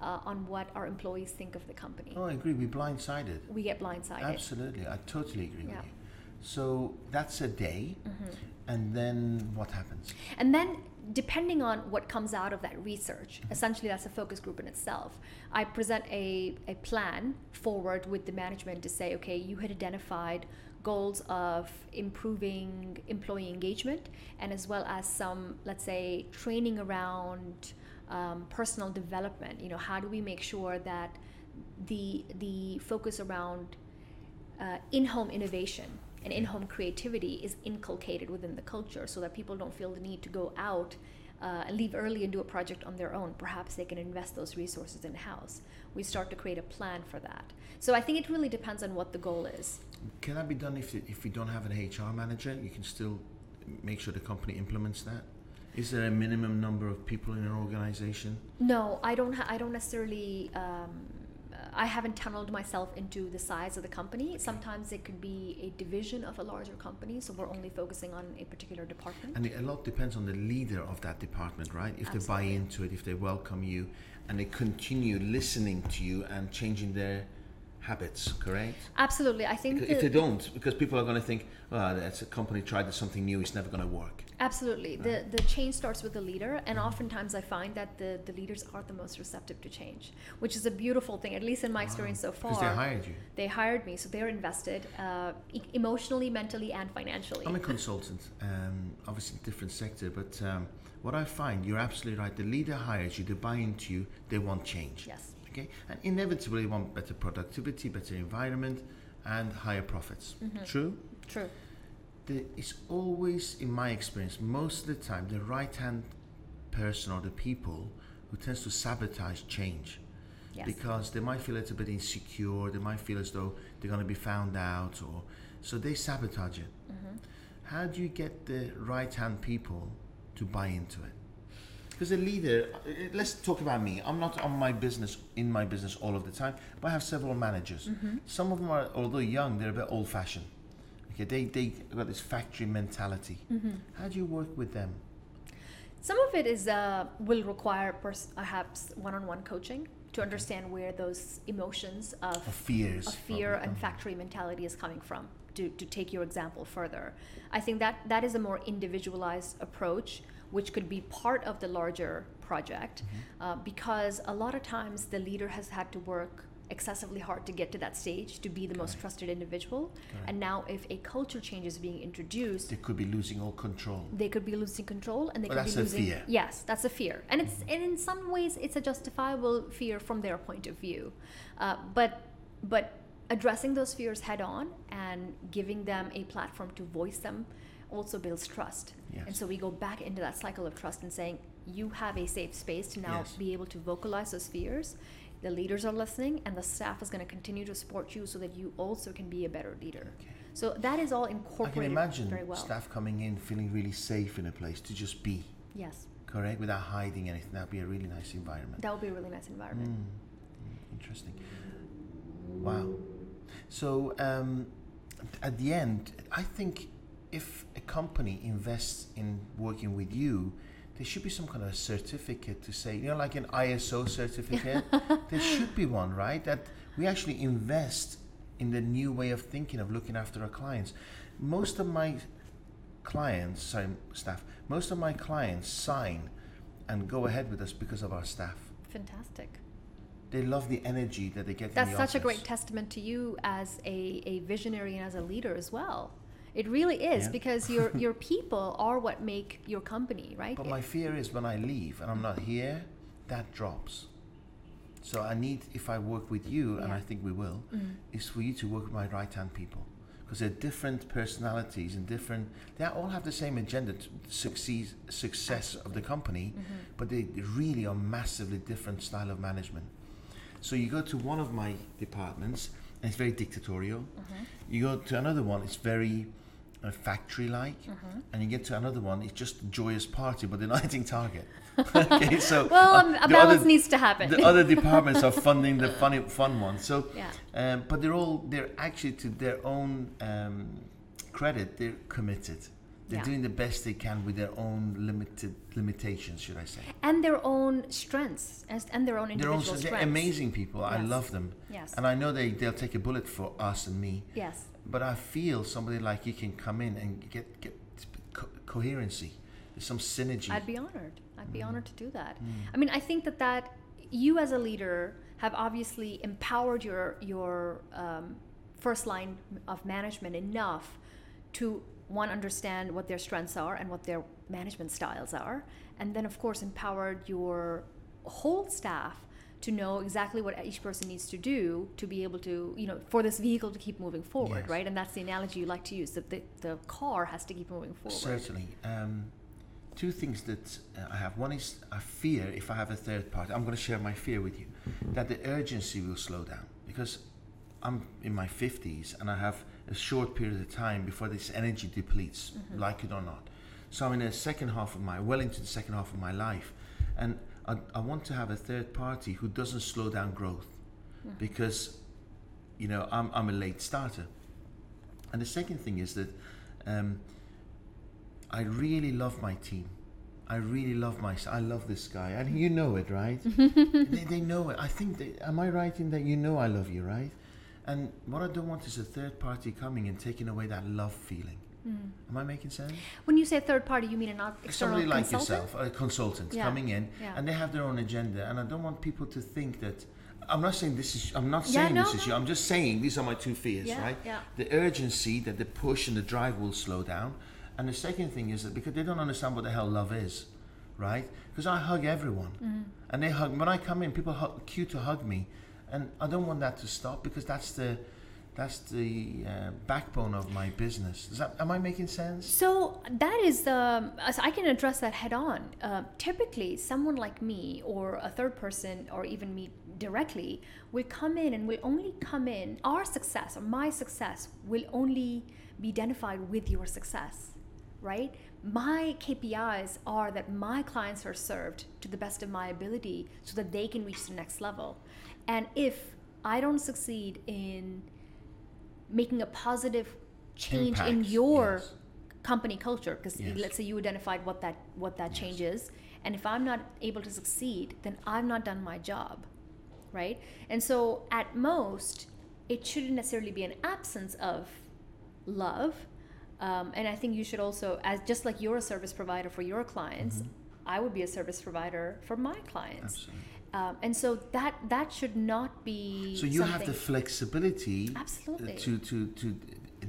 uh, on what our employees think of the company. Oh, I agree. We're blindsided. We get blindsided. Absolutely, I totally agree Yeah. with you. So that's a day, Mhm. and then what happens? And then, depending on what comes out of that research, essentially that's a focus group in itself. I present a, a plan forward with the management to say, okay, you had identified goals of improving employee engagement and as well as some, let's say, training around um, personal development. You know, how do we make sure that the the focus around uh, in-home innovation and in-home creativity is inculcated within the culture so that people don't feel the need to go out uh, and leave early and do a project on their own. Perhaps they can invest those resources in-house. We start to create a plan for that. So i think it really depends on what the goal is Can that be done if if we don't have an HR manager? You can still make sure the company implements that. Is there a minimum number of people in an organization? no i don't ha- i don't necessarily um, I haven't tunneled myself into the size of the company. Sometimes it could be a division of a larger company, so we're only focusing on a particular department. And a lot depends on the leader of that department, right? If they buy into it, if they welcome you, and they continue listening to you and changing their habits, correct? Absolutely, I think if they don't, because people are going to think, well, that's a company tried something new, it's never going to work. Absolutely. The the change starts with the leader and oftentimes I find that the, the leaders are the most receptive to change, which is a beautiful thing, at least in my experience so far. Because they hired you. They hired me, so they're invested uh, e- emotionally, mentally, and financially. I'm a consultant, um, obviously different sector, but um, what I find, you're absolutely right. The leader hires you, they buy into you, they want change. Yes. Okay, and inevitably, want better productivity, better environment, and higher profits. Mm-hmm. True. True. The, it's always, in my experience, most of the time, the right-hand person or the people who tends to sabotage change Yes. because they might feel a little bit insecure. They might feel as though they're going to be found out, or so they sabotage it. Mm-hmm. How do you get the right-hand people to buy into it? Because a leader, uh, uh, let's talk about me. I'm not on my business in my business all of the time, but I have several managers. Mm-hmm. Some of them are, although young, they're a bit old-fashioned. Okay, they they got this factory mentality. Mm-hmm. How do you work with them? Some of it is uh, will require pers- perhaps one-on-one coaching to understand where those emotions of, Of fears. of fear and factory mentality is coming from. To, to take your example further, I think that that is a more individualized approach, which could be part of the larger project, Mm-hmm. uh, because a lot of times the leader has had to work excessively hard to get to that stage to be the most trusted individual, and now if a culture change is being introduced, They could be losing all control. they could be losing control and they Well, could that's be a losing fear. yes that's a fear and it's and in some ways it's a justifiable fear from their point of view uh, but but addressing those fears head on and giving them a platform to voice them also builds trust Yes. and so we go back into that cycle of trust and saying you have a safe space to now Yes. be able to vocalize those fears the leaders are listening and the staff is going to continue to support you so that you also can be a better leader Okay. so that is all incorporated. I can imagine well staff coming in feeling really safe in a place to just be, yes correct, without hiding anything. That'd be a really nice environment. that would be a really nice environment Mm, mm, interesting. Wow. So um, at the end, I think if a company invests in working with you, there should be some kind of a certificate to say, you know, like an ISO certificate. there should be one, right? That we actually invest in the new way of thinking of looking after our clients. Most of my clients, sorry, staff, most of my clients sign and go ahead with us because of our staff. fantastic They love the energy that they get. That's such a great testament to you as a, a visionary and as a leader as well. It really is Yeah. because your your people are what make your company, right? But my fear is when I leave and I'm not here, that drops. So I need, if I work with you, and I think we will, Mm. is for you to work with my right hand people. Because they're different personalities and different, they all have the same agenda to succeed, success of the company, Mm-hmm. but they really are massively different style of management. So you go to one of my departments, and it's very dictatorial. Mm-hmm. You go to another one, it's very uh, factory-like, Mm-hmm. and you get to another one, it's just a joyous party, but they're not hitting target. okay, so well, uh, um, a the balance other- needs to happen. the other departments are funding the funny fun ones. So, Yeah. um, but they're all they're actually to their own um, credit, they're committed. They're Yeah. doing the best they can with their own limited limitations, should I say? and their own strengths as, and their own They're individual also they're amazing people. I love them, Yes. and I know they they'll take a bullet for us and me. yes. But I feel somebody like you can come in and get get co- coherency. There's some synergy. I'd be honored. I'd Mm. be honored to do that. I mean, I think that that you as a leader have obviously empowered your your um, first line of management enough to one understand what their strengths are and what their management styles are, and then of course empowered your whole staff to know exactly what each person needs to do to be able to you know for this vehicle to keep moving forward Yes. right and that's the analogy you like to use that the, the car has to keep moving forward Certainly. Um, two things that uh, I have. One is I fear if I have a third party, I'm going to share my fear with you, that the urgency will slow down because I'm in my 50s and I have a short period of time before this energy depletes, like it or not. So I'm in the second half of my, well into the second half of my life, and I, I want to have a third party who doesn't slow down growth because, you know, I'm, I'm a late starter. And the second thing is that um, I really love my team. I really love my. I love this guy, and you know it, right? they, they know it. I think. They, am I right in that you know I love you, right? And what I don't want is a third party coming and taking away that love feeling. Am I making sense? when you say third party you mean an external Somebody like consultant? yourself, a consultant Yeah, coming in, yeah. and they have their own agenda, and I don't want people to think that. I'm not saying this is. I'm not Yeah, saying no, this is no. you. I'm just saying these are my two fears, Yeah, right? yeah. The urgency that the push and the drive will slow down, and the second thing is that because they don't understand what the hell love is, right? Because I hug everyone, Mm-hmm. and they hug. When I come in, people hug, queue to hug me, and I don't want that to stop because that's the that's the uh, backbone of my business. That am I making sense? So that is um, so I can address that head on. Uh, typically, someone like me or a third person or even me directly will come in and will only come in. Our success or my success will only be identified with your success, right? My KPIs are that my clients are served to the best of my ability so that they can reach the next level. And if I don't succeed in making a positive change in your yes. company culture because Yes. let's say you identified what that what that change is and if i'm not able to succeed then i've not done my job right and so at most it shouldn't necessarily be an absence of love um, and i think you should also as just like you're a service provider for your clients i would be a service provider for my clients Mm-hmm. Absolutely. Um, and so that that should not be So you have the flexibility Absolutely. to to to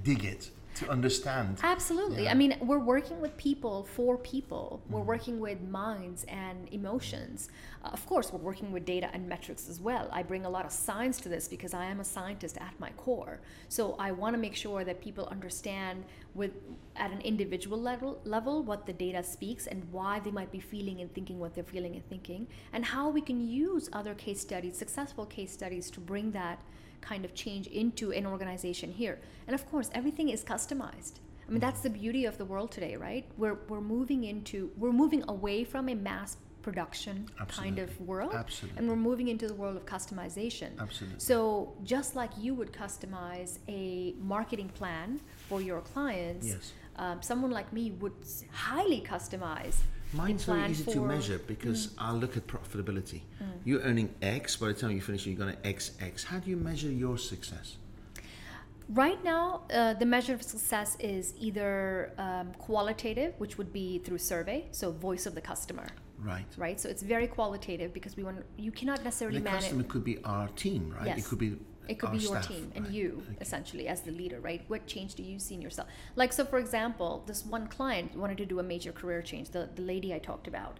dig it, to understand. Absolutely. Yeah. I mean, we're working with people for people. We're Mm-hmm. working with minds and emotions. Uh, of course, we're working with data and metrics as well. I bring a lot of science to this because I am a scientist at my core. So I want to make sure that people understand with at an individual level level what the data speaks and why they might be feeling and thinking what they're feeling and thinking and how we can use other case studies, successful case studies to bring that kind of change into an organization here. And of course, everything is customized. I mean, that's the beauty of the world today, right? We're, we're moving into, we're moving away from a mass production kind of world. Absolutely. And we're moving into the world of customization. Absolutely. So just like you would customize a marketing plan for your clients, Yes. um, someone like me would highly customize Mine's very easy to for- Mm. measure because I'll look at profitability. You're earning X, by the time you finish, you're going to XX. How do you measure your success? Right now, uh, the measure of success is either um, qualitative, which would be through survey, so voice of the customer, Right. right? So it's very qualitative because we want you cannot necessarily The manage. customer could be our team, right? It Yes. could be It could be your staff, team and right. you Okay. essentially as the leader, right? What change do you see in yourself? Like so, for example, this one client wanted to do a major career change. The the lady I talked about,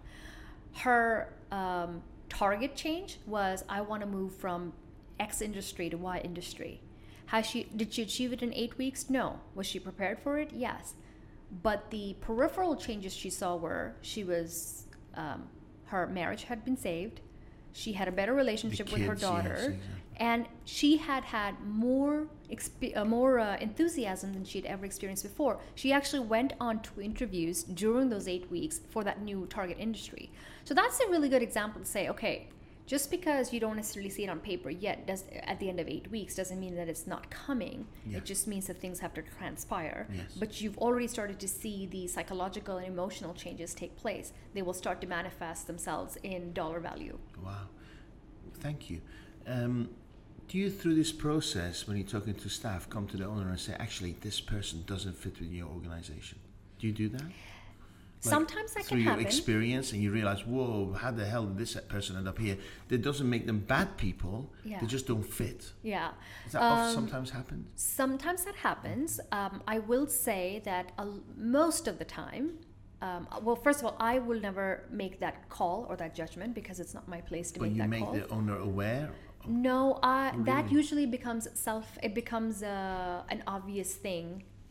her um, target change was I want to move from X industry to Y industry. Has she did she achieve it in eight weeks? No. Was she prepared for it? Yes. But the peripheral changes she saw were she was um, her marriage had been saved. She had a better relationship with her kids, yes, daughter, exactly. And she had had more exp- uh, more uh, enthusiasm than she had ever experienced before. She actually went on to interviews during those eight weeks for that new target industry. So that's a really good example to say, okay, just because you don't necessarily see it on paper yet, does at the end of eight weeks doesn't mean that it's not coming. Yeah. It just means that things have to transpire. Yes. But you've already started to see the psychological and emotional changes take place. They will start to manifest themselves in dollar value. Wow. Thank you. Um, do you, through this process, when you're talking to staff, come to the owner and say, actually, this person doesn't fit with your organization? Do you do that? Like, Sometimes that through can your happen. experience, and you realize, whoa, how the hell did this person end up here? That doesn't make them bad people. Yeah. They just don't fit. Yeah. Does that often Um, sometimes happen? Sometimes that happens. Um, I will say that uh, most of the time, um, well, first of all, I will never make that call or that judgment because it's not my place to But make you that make call. the owner aware. No, uh, that usually becomes self. It becomes uh, an obvious thing,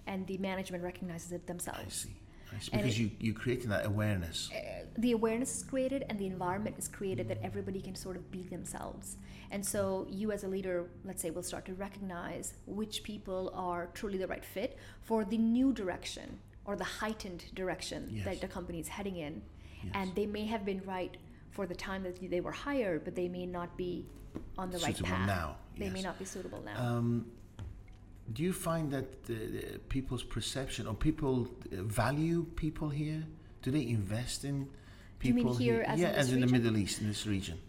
and the management recognizes it I themselves. see. I see. Because it- you, you're creating that awareness. the awareness is created and the environment is created that everybody can sort of be themselves. And so you as a leader, let's say, will start to recognize which people are truly the right fit for the new direction or the heightened direction Yes. that the company is heading in. Yes. And they may have been right for the time that they were hired, but they may not be on the right path. now, They may not be suitable now. Um, do you find that the, the people's perception or people uh, value people here? Do they invest in Do you mean people here as in yeah, this as in the? Middle East, in this region?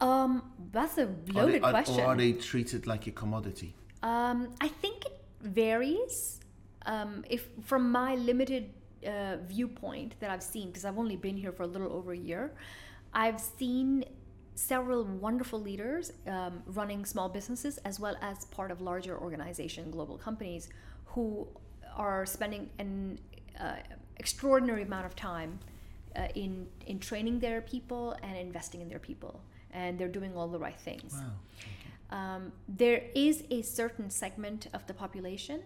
um, that's a Are they- loaded are- question. Or are they treated like a commodity? Um, I think it varies. Um, if from my limited uh, viewpoint that I've seen, because I've only been here for a little over a year, I've seen several wonderful leaders um, running small businesses as well as part of larger organization, global companies, who are spending an uh, extraordinary amount of time uh, in in training their people and investing in their people, and they're doing all the right things. Wow. Um, there is a certain segment of the population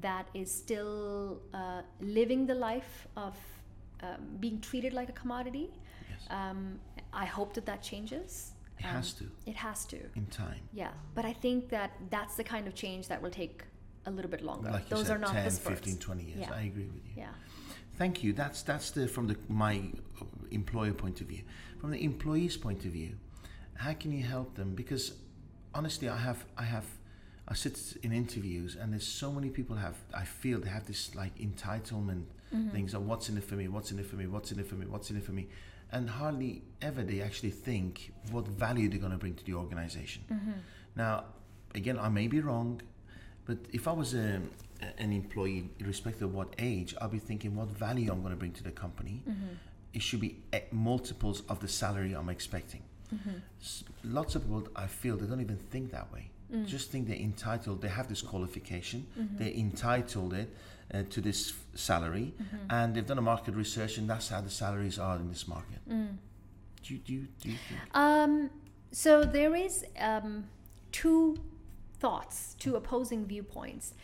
that is still uh, living the life of um, being treated like a commodity. Yes. Um, I hope that that changes. It Um, has to It has to. in time. Yeah, but I think that that's the kind of change that will take a little bit longer. Like Those said, are not 10, the spurts. 15, 20 years. Yeah. I agree with you. Yeah. Thank you. That's that's the from the my employer point of view. From the employee's point of view, how can you help them? Because honestly, I have I have I sit in interviews and there's so many people have I feel they have this like entitlement mm-hmm. things of what's in it for me, what's in it for me, what's in it for me, what's in it for me, and hardly ever they actually think what value they're going to bring to the organization. Mm-hmm. Now, again, I may be wrong, but if I was a, an employee, irrespective of what age, I'll be thinking what value I'm going to bring to the company. Mm-hmm. It should be multiples of the salary I'm expecting. S- Lots of people, I feel, they don't even think that way. Just think they're entitled. They have this qualification. They're entitled it uh, to this f- salary, and they've done a market research, and that's how the salaries are in this market. Do you do you, do you think? Um, so there is um, two thoughts, two opposing viewpoints.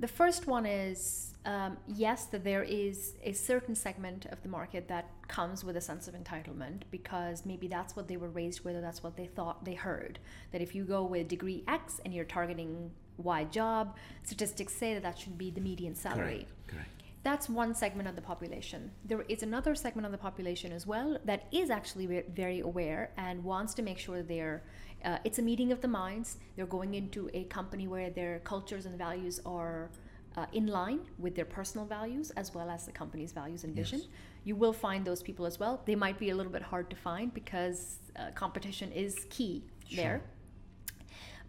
The first one is um, yes, that there is a certain segment of the market that comes with a sense of entitlement because maybe that's what they were raised with, or that's what they thought they heard. That if you go with degree X and you're targeting Y job, statistics say that that should be the median salary. Correct. Correct. That's one segment of the population. There is another segment of the population as well that is actually very aware and wants to make sure they're. Uh, it's a meeting of the minds. They're going into a company where their cultures and values are uh, in line with their personal values as well as the company's values and vision. Yes. You will find those people as well. They might be a little bit hard to find because uh, competition is key there.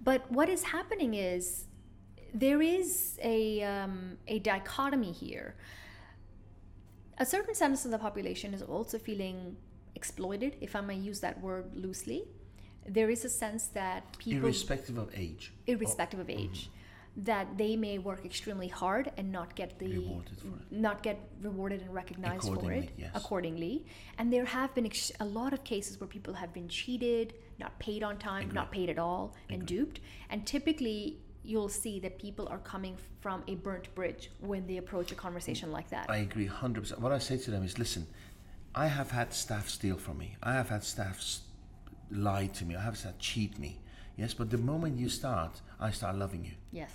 But what is happening is there is a, um, a dichotomy here. A certain segment of the population is also feeling exploited, if I may use that word loosely. There is a sense that people, Irrespective of age. irrespective of age, mm-hmm. that they may work extremely hard and not get the Rewarded for it. not get rewarded and recognized for it yes. accordingly. And there have been ex- a lot of cases where people have been cheated, not paid on time, not paid at all, and duped. And typically, you'll see that people are coming from a burnt bridge when they approach a conversation like that. I agree 100%. What I say to them is listen, I have had staff steal from me. I have had staff s- lie to me. I have had cheat me. Yes, but the moment you start, I start loving you. yes.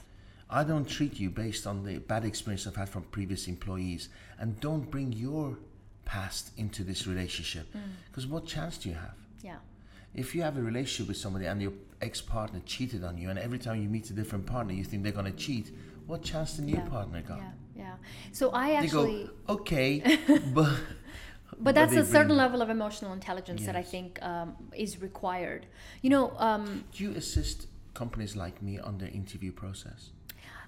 I don't treat you based on the bad experience I've had from previous employees and don't bring your past into this relationship. Mm. Because what chance do you have? Yeah. If you have a relationship with somebody and your ex partner cheated on you, and every time you meet a different partner, you think they're going to cheat, what chance the new yeah. partner got? Yeah. Yeah. So I They actually. go, okay, but. But that's a certain bring- level of emotional intelligence that I think um, is required. You know, um, Do you assist companies like me on their interview process?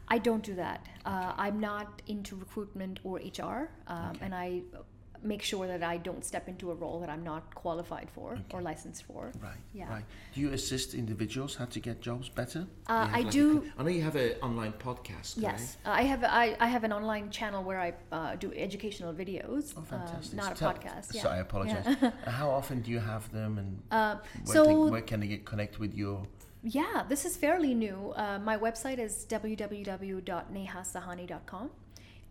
I don't do that. Uh, I'm not into recruitment or HR, um, and I make sure that I don't step into a role that I'm not qualified for or licensed for. Right. Yeah. Right. Do you assist individuals how to get jobs better? Uh, I like do- co- I know you have an online podcast. Yes, uh, I have I, I have an online channel where I uh, do educational videos. Oh, um, fantastic. not a Tell- podcast. Yeah. Sorry, I apologize. Uh, how often do you have them, and Uh, where, so they, where can they get connect with your? Yeah, this is fairly new. Uh, my website is www.nehasahani.com.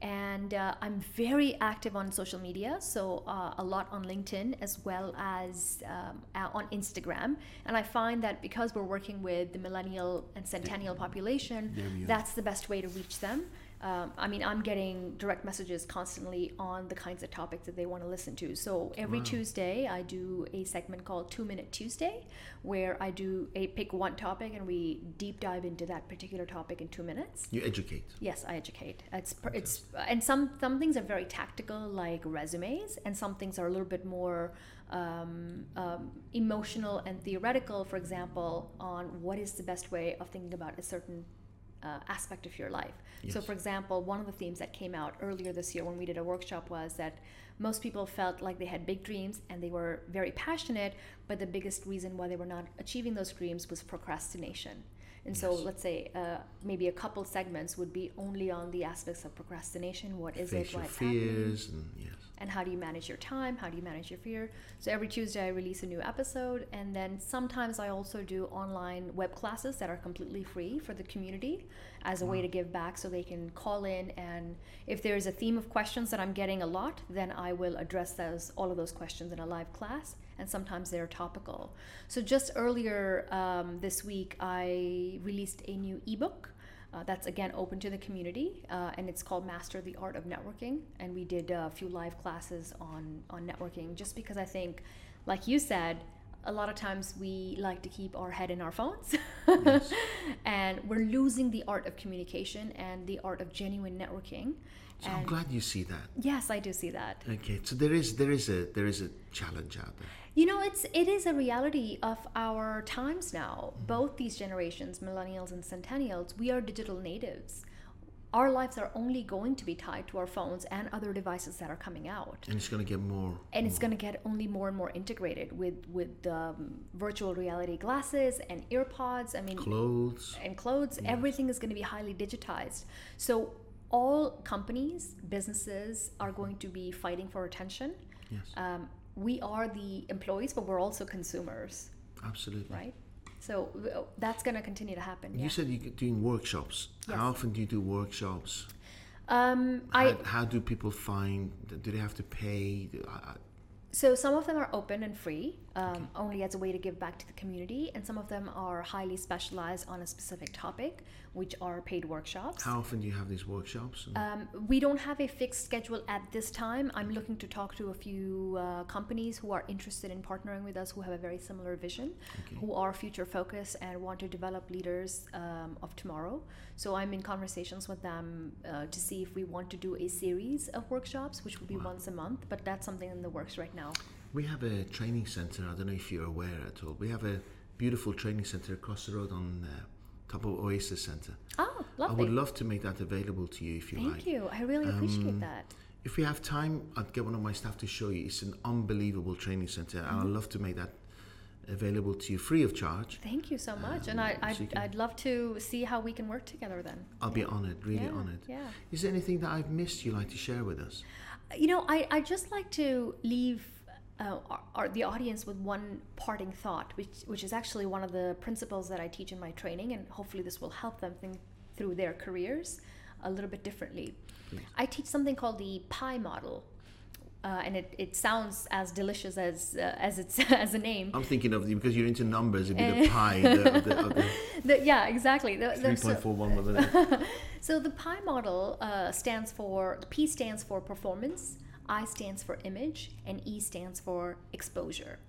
And uh, I'm very active on social media, so uh, a lot on LinkedIn as well as um, uh, on Instagram. And I find that because we're working with the millennial and centennial population, There we are. that's the best way to reach them. Um, I mean, I'm getting direct messages constantly on the kinds of topics that they want to listen to. So every Tuesday, I do a segment called Two Minute Tuesday, where I do a pick one topic and we deep dive into that particular topic in two minutes. You educate. Yes, I educate. It's per- it's and some some things are very tactical, like resumes, and some things are a little bit more um, um, emotional and theoretical. For example, on what is the best way of thinking about a certain uh, aspect of your life. So, for example, one of the themes that came out earlier this year when we did a workshop was that most people felt like they had big dreams and they were very passionate, but the biggest reason why they were not achieving those dreams was procrastination. And so, let's say uh, maybe a couple segments would be only on the aspects of procrastination. What is Face it? Why it's happening? fears and yes. and how do you manage your time how do you manage your fear so every tuesday i release a new episode and then sometimes i also do online web classes that are completely free for the community as a way to give back so they can call in and if there's a theme of questions that i'm getting a lot then i will address those all of those questions in a live class and sometimes they're topical so just earlier um, this week i released a new ebook uh, that's again open to the community, uh, and it's called Master the Art of Networking. And we did a few live classes on on networking, just because I think, like you said, a lot of times we like to keep our head in our phones, Yes. and we're losing the art of communication and the art of genuine networking. So I'm glad you see that. yes, I do see that. Okay, so there is there is a there is a challenge out there. You know, it's it is a reality of our times now. Both these generations, millennials and centennials, we are digital natives. Our lives are only going to be tied to our phones and other devices that are coming out. And it's going to get more. And it's going to get only more and more integrated with with um, virtual reality glasses and earpods. I mean, clothes. and clothes everything is going to be highly digitized so all companies businesses are going to be fighting for attention Yes, um, we are the employees but we're also consumers absolutely. right so that's going to continue to happen You yeah. said you're doing workshops. Yes. How often do you do workshops? um, How, I, how do people find? Do they have to pay? Do- I- I- So some of them are open and free, um, only as a way to give back to the community, and some of them are highly specialized on a specific topic, which are paid workshops. How often do you have these workshops? Um, we don't have a fixed schedule at this time. I'm looking to talk to a few uh, companies who are interested in partnering with us, who have a very similar vision, Okay. who are future focused and want to develop leaders um, of tomorrow. So I'm in conversations with them uh, to see if we want to do a series of workshops, which will be Wow. once a month. But that's something in the works right now. We have a training center. I don't know if you're aware at all. We have a beautiful training center across the road on uh, top of Oasis Center. Oh, lovely! I would love to make that available to you if you Thank like. Thank you. I really appreciate Um, that. If we have time, I'd get one of my staff to show you. It's an unbelievable training center, and Mm-hmm. I'd love to make that available to you free of charge. Thank you so much, and I, um, so I'd, can- I'd love to see how we can work together then. I'll be honored, really yeah, honored. Yeah. Is there anything that I've missed you'd like to share with us? You know, I, I just like to leave uh, our, our, the audience with one parting thought, which, which is actually one of the principles that I teach in my training, and hopefully this will help them think through their careers a little bit differently. Please. I teach something called the pie model. Uh, and it, it sounds as delicious as uh, as it's as a name. I'm thinking of the because you're into numbers. It'd be the pie, the, of the, of the The- yeah, exactly. The- three point four one. wasn't it? So the PI model uh, stands for P stands for performance, I stands for image, and E stands for exposure.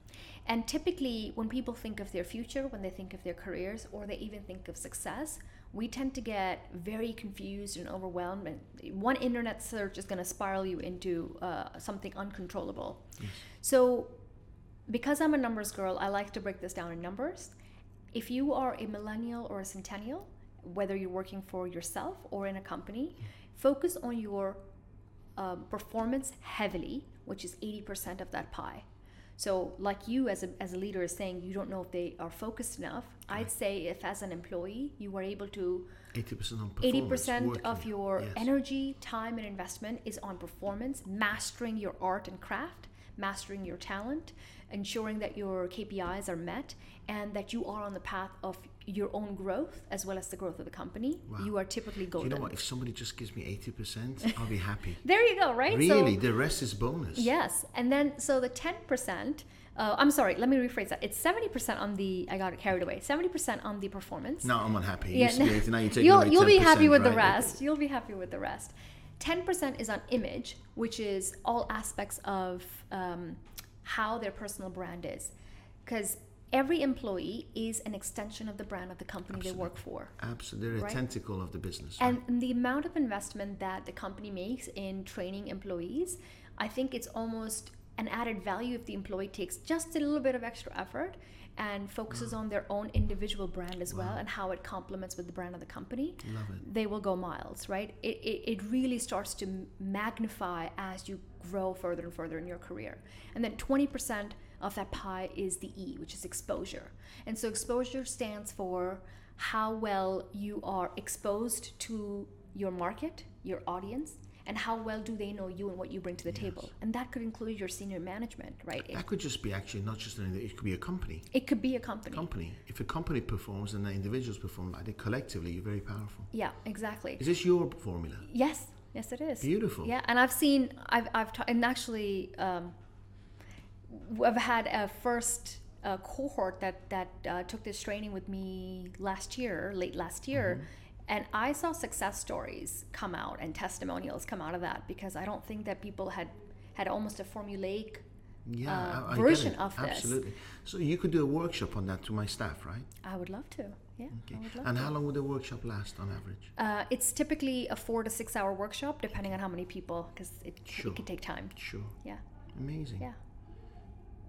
And typically, when people think of their future, when they think of their careers, or they even think of success, we tend to get very confused and overwhelmed. And one internet search is going to spiral you into uh, something uncontrollable. So, because I'm a numbers girl, I like to break this down in numbers. If you are a millennial or a centennial, whether you're working for yourself or in a company, focus on your um, performance heavily, which is 80% of that pie. So, like you as a, as a leader is saying, you don't know if they are focused enough. I'd say if as an employee you are able to Eighty percent on performance. 80% of your Yes. energy, time, and investment is on performance, mastering your art and craft, mastering your talent, ensuring that your KPIs are met, and that you are on the path of your own growth as well as the growth of the company. Wow. You are typically golden. you know what? If somebody just gives me eighty percent, I'll be happy. There you go, right? really, So, the rest is bonus. yes. And then, so the 10%, uh, I'm sorry, let me rephrase that. It's 70% on the, I got it carried away, 70% on the performance. No, I'm unhappy. Yeah, used to be 80, now you're taking you'll you'll be happy 10%, with the rest. You'll be happy with the rest. Ten percent is on image, which is all aspects of um, how their personal brand is, because every employee is an extension of the brand of the company they work for. Absolutely, they're a tentacle of the business. And the amount of investment that the company makes in training employees, I think it's almost an added value if the employee takes just a little bit of extra effort and focuses on their own individual brand as well and how it complements with the brand of the company. Love it. they will go miles right? It, it, it really starts to magnify as you grow further and further in your career. And then 20% of that pie is the e which is exposure and so exposure stands for how well you are exposed to your market, your audience, and how well do they know you and what you bring to the table. And that could include your senior management, right? It, That could just be actually not just an it could be a company. it could be a company. Company. If a company performs and the individuals perform, I think collectively you're very powerful. Yeah, exactly. Is this your formula? Yes, yes, it is. Beautiful. Yeah, and I've seen, I've, I've, ta- and actually, um, I've had a first uh, cohort that that uh, took this training with me last year, late last year, Mm-hmm. and I saw success stories come out and testimonials come out of that because I don't think that people had had almost a formulaic Yeah, uh, version of this. Absolutely. So you could do a workshop on that to my staff, right? I would love to. Yeah, Okay. Love And to. how long would the workshop last on average? Uh, it's typically a four to six hour workshop, depending on how many people, because it, Sure. it could take time. Sure. Yeah, Amazing. yeah.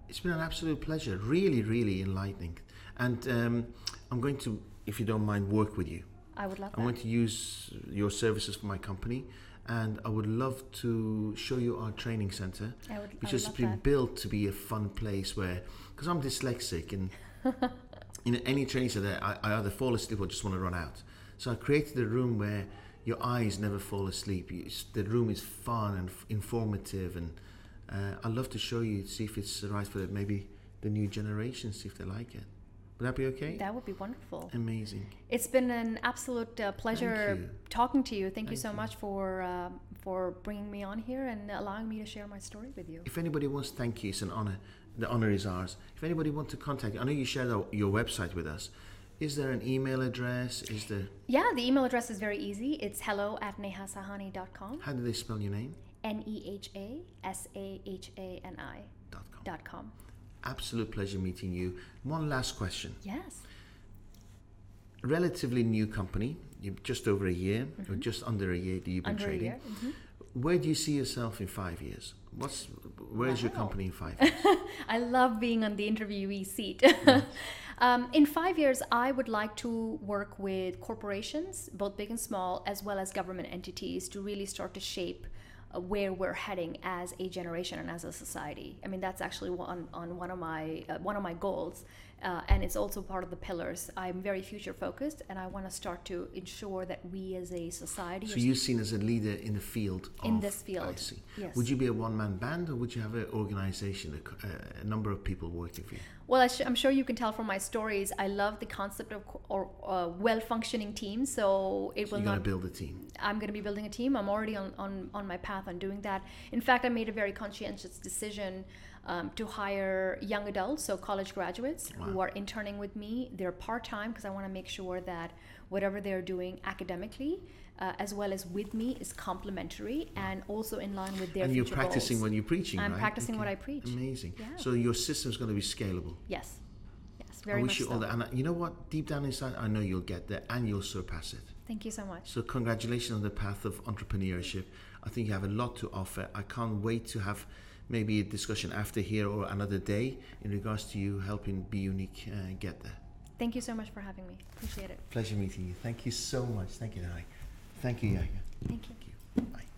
It's been an absolute pleasure. Really, really enlightening. And um, I'm going to, if you don't mind, work with you. I would love I'm that. going to use your services for my company. And I would love to show you our training center, I would, which has been that. built to be a fun place where, because I'm dyslexic and in any training center, I, I either fall asleep or just want to run out. So I created a room where your eyes never fall asleep. You, the room is fun and f- informative, and uh, I'd love to show you, see if it's right for maybe the new generation, see if they like it. Would that be okay? That would be wonderful. Amazing. It's been an absolute uh, pleasure talking to you. Thank, you so you. much for um for bringing me on here and allowing me to share my story with you. If anybody wants, thank you. It's an honor. The honor is ours. If anybody wants to contact you, I know you shared our, your website with us. Is there an email address? Is there? Yeah, the email address is very easy. It's hello at nehasahani.com. How do they spell your name? N E H A S A H A N I Dot com. dot com. Absolute pleasure meeting you. One last question. Yes. Relatively new company. You're just over a year, or just under a year that you've been Mm-hmm. Under a trading. year. Mhm. Where do you see yourself in five years? What's where is your company in five years? I love being on the interviewee seat. um, in five years, I would like to work with corporations, both big and small, as well as government entities, to really start to shape where we're heading as a generation and as a society. I mean, that's actually one on one of my uh, one of my goals, uh, and it's also part of the pillars. I'm very future focused, and I want to start to ensure that we as a society. so you're seen as a leader in the field. In of- this field, I see. yes. Would you be a one-man band, or would you have an organization, a, a number of people working for you? Well, I sh- I'm sure you can tell from my stories. I love the concept of co- or uh, well-functioning teams. So it So will you're going not. to build a team. I'm going to be building a team. I'm already on, on, on my path on doing that. In fact, I made a very conscientious decision um, to hire young adults, so college graduates who are interning with me. They're part time because I want to make sure that whatever they're doing academically, uh, as well as with me, is complementary and also in line with their and you're practicing goals. when you're preaching, I'm right? practicing what I preach. Amazing. Yeah. So your system is going to be scalable. Yes, yes, very I much wish you so. all that. And you know what? Deep down inside, I know you'll get there and you'll surpass it. Thank you so much. So congratulations on the path of entrepreneurship. I think you have a lot to offer. I can't wait to have maybe a discussion after here or another day in regards to you helping Be Unique uh, get there. Thank you so much for having me. Appreciate it. Pleasure meeting you. Thank you so much. Thank you, Nari. Thank you, Yaya. Thank you. Thank you.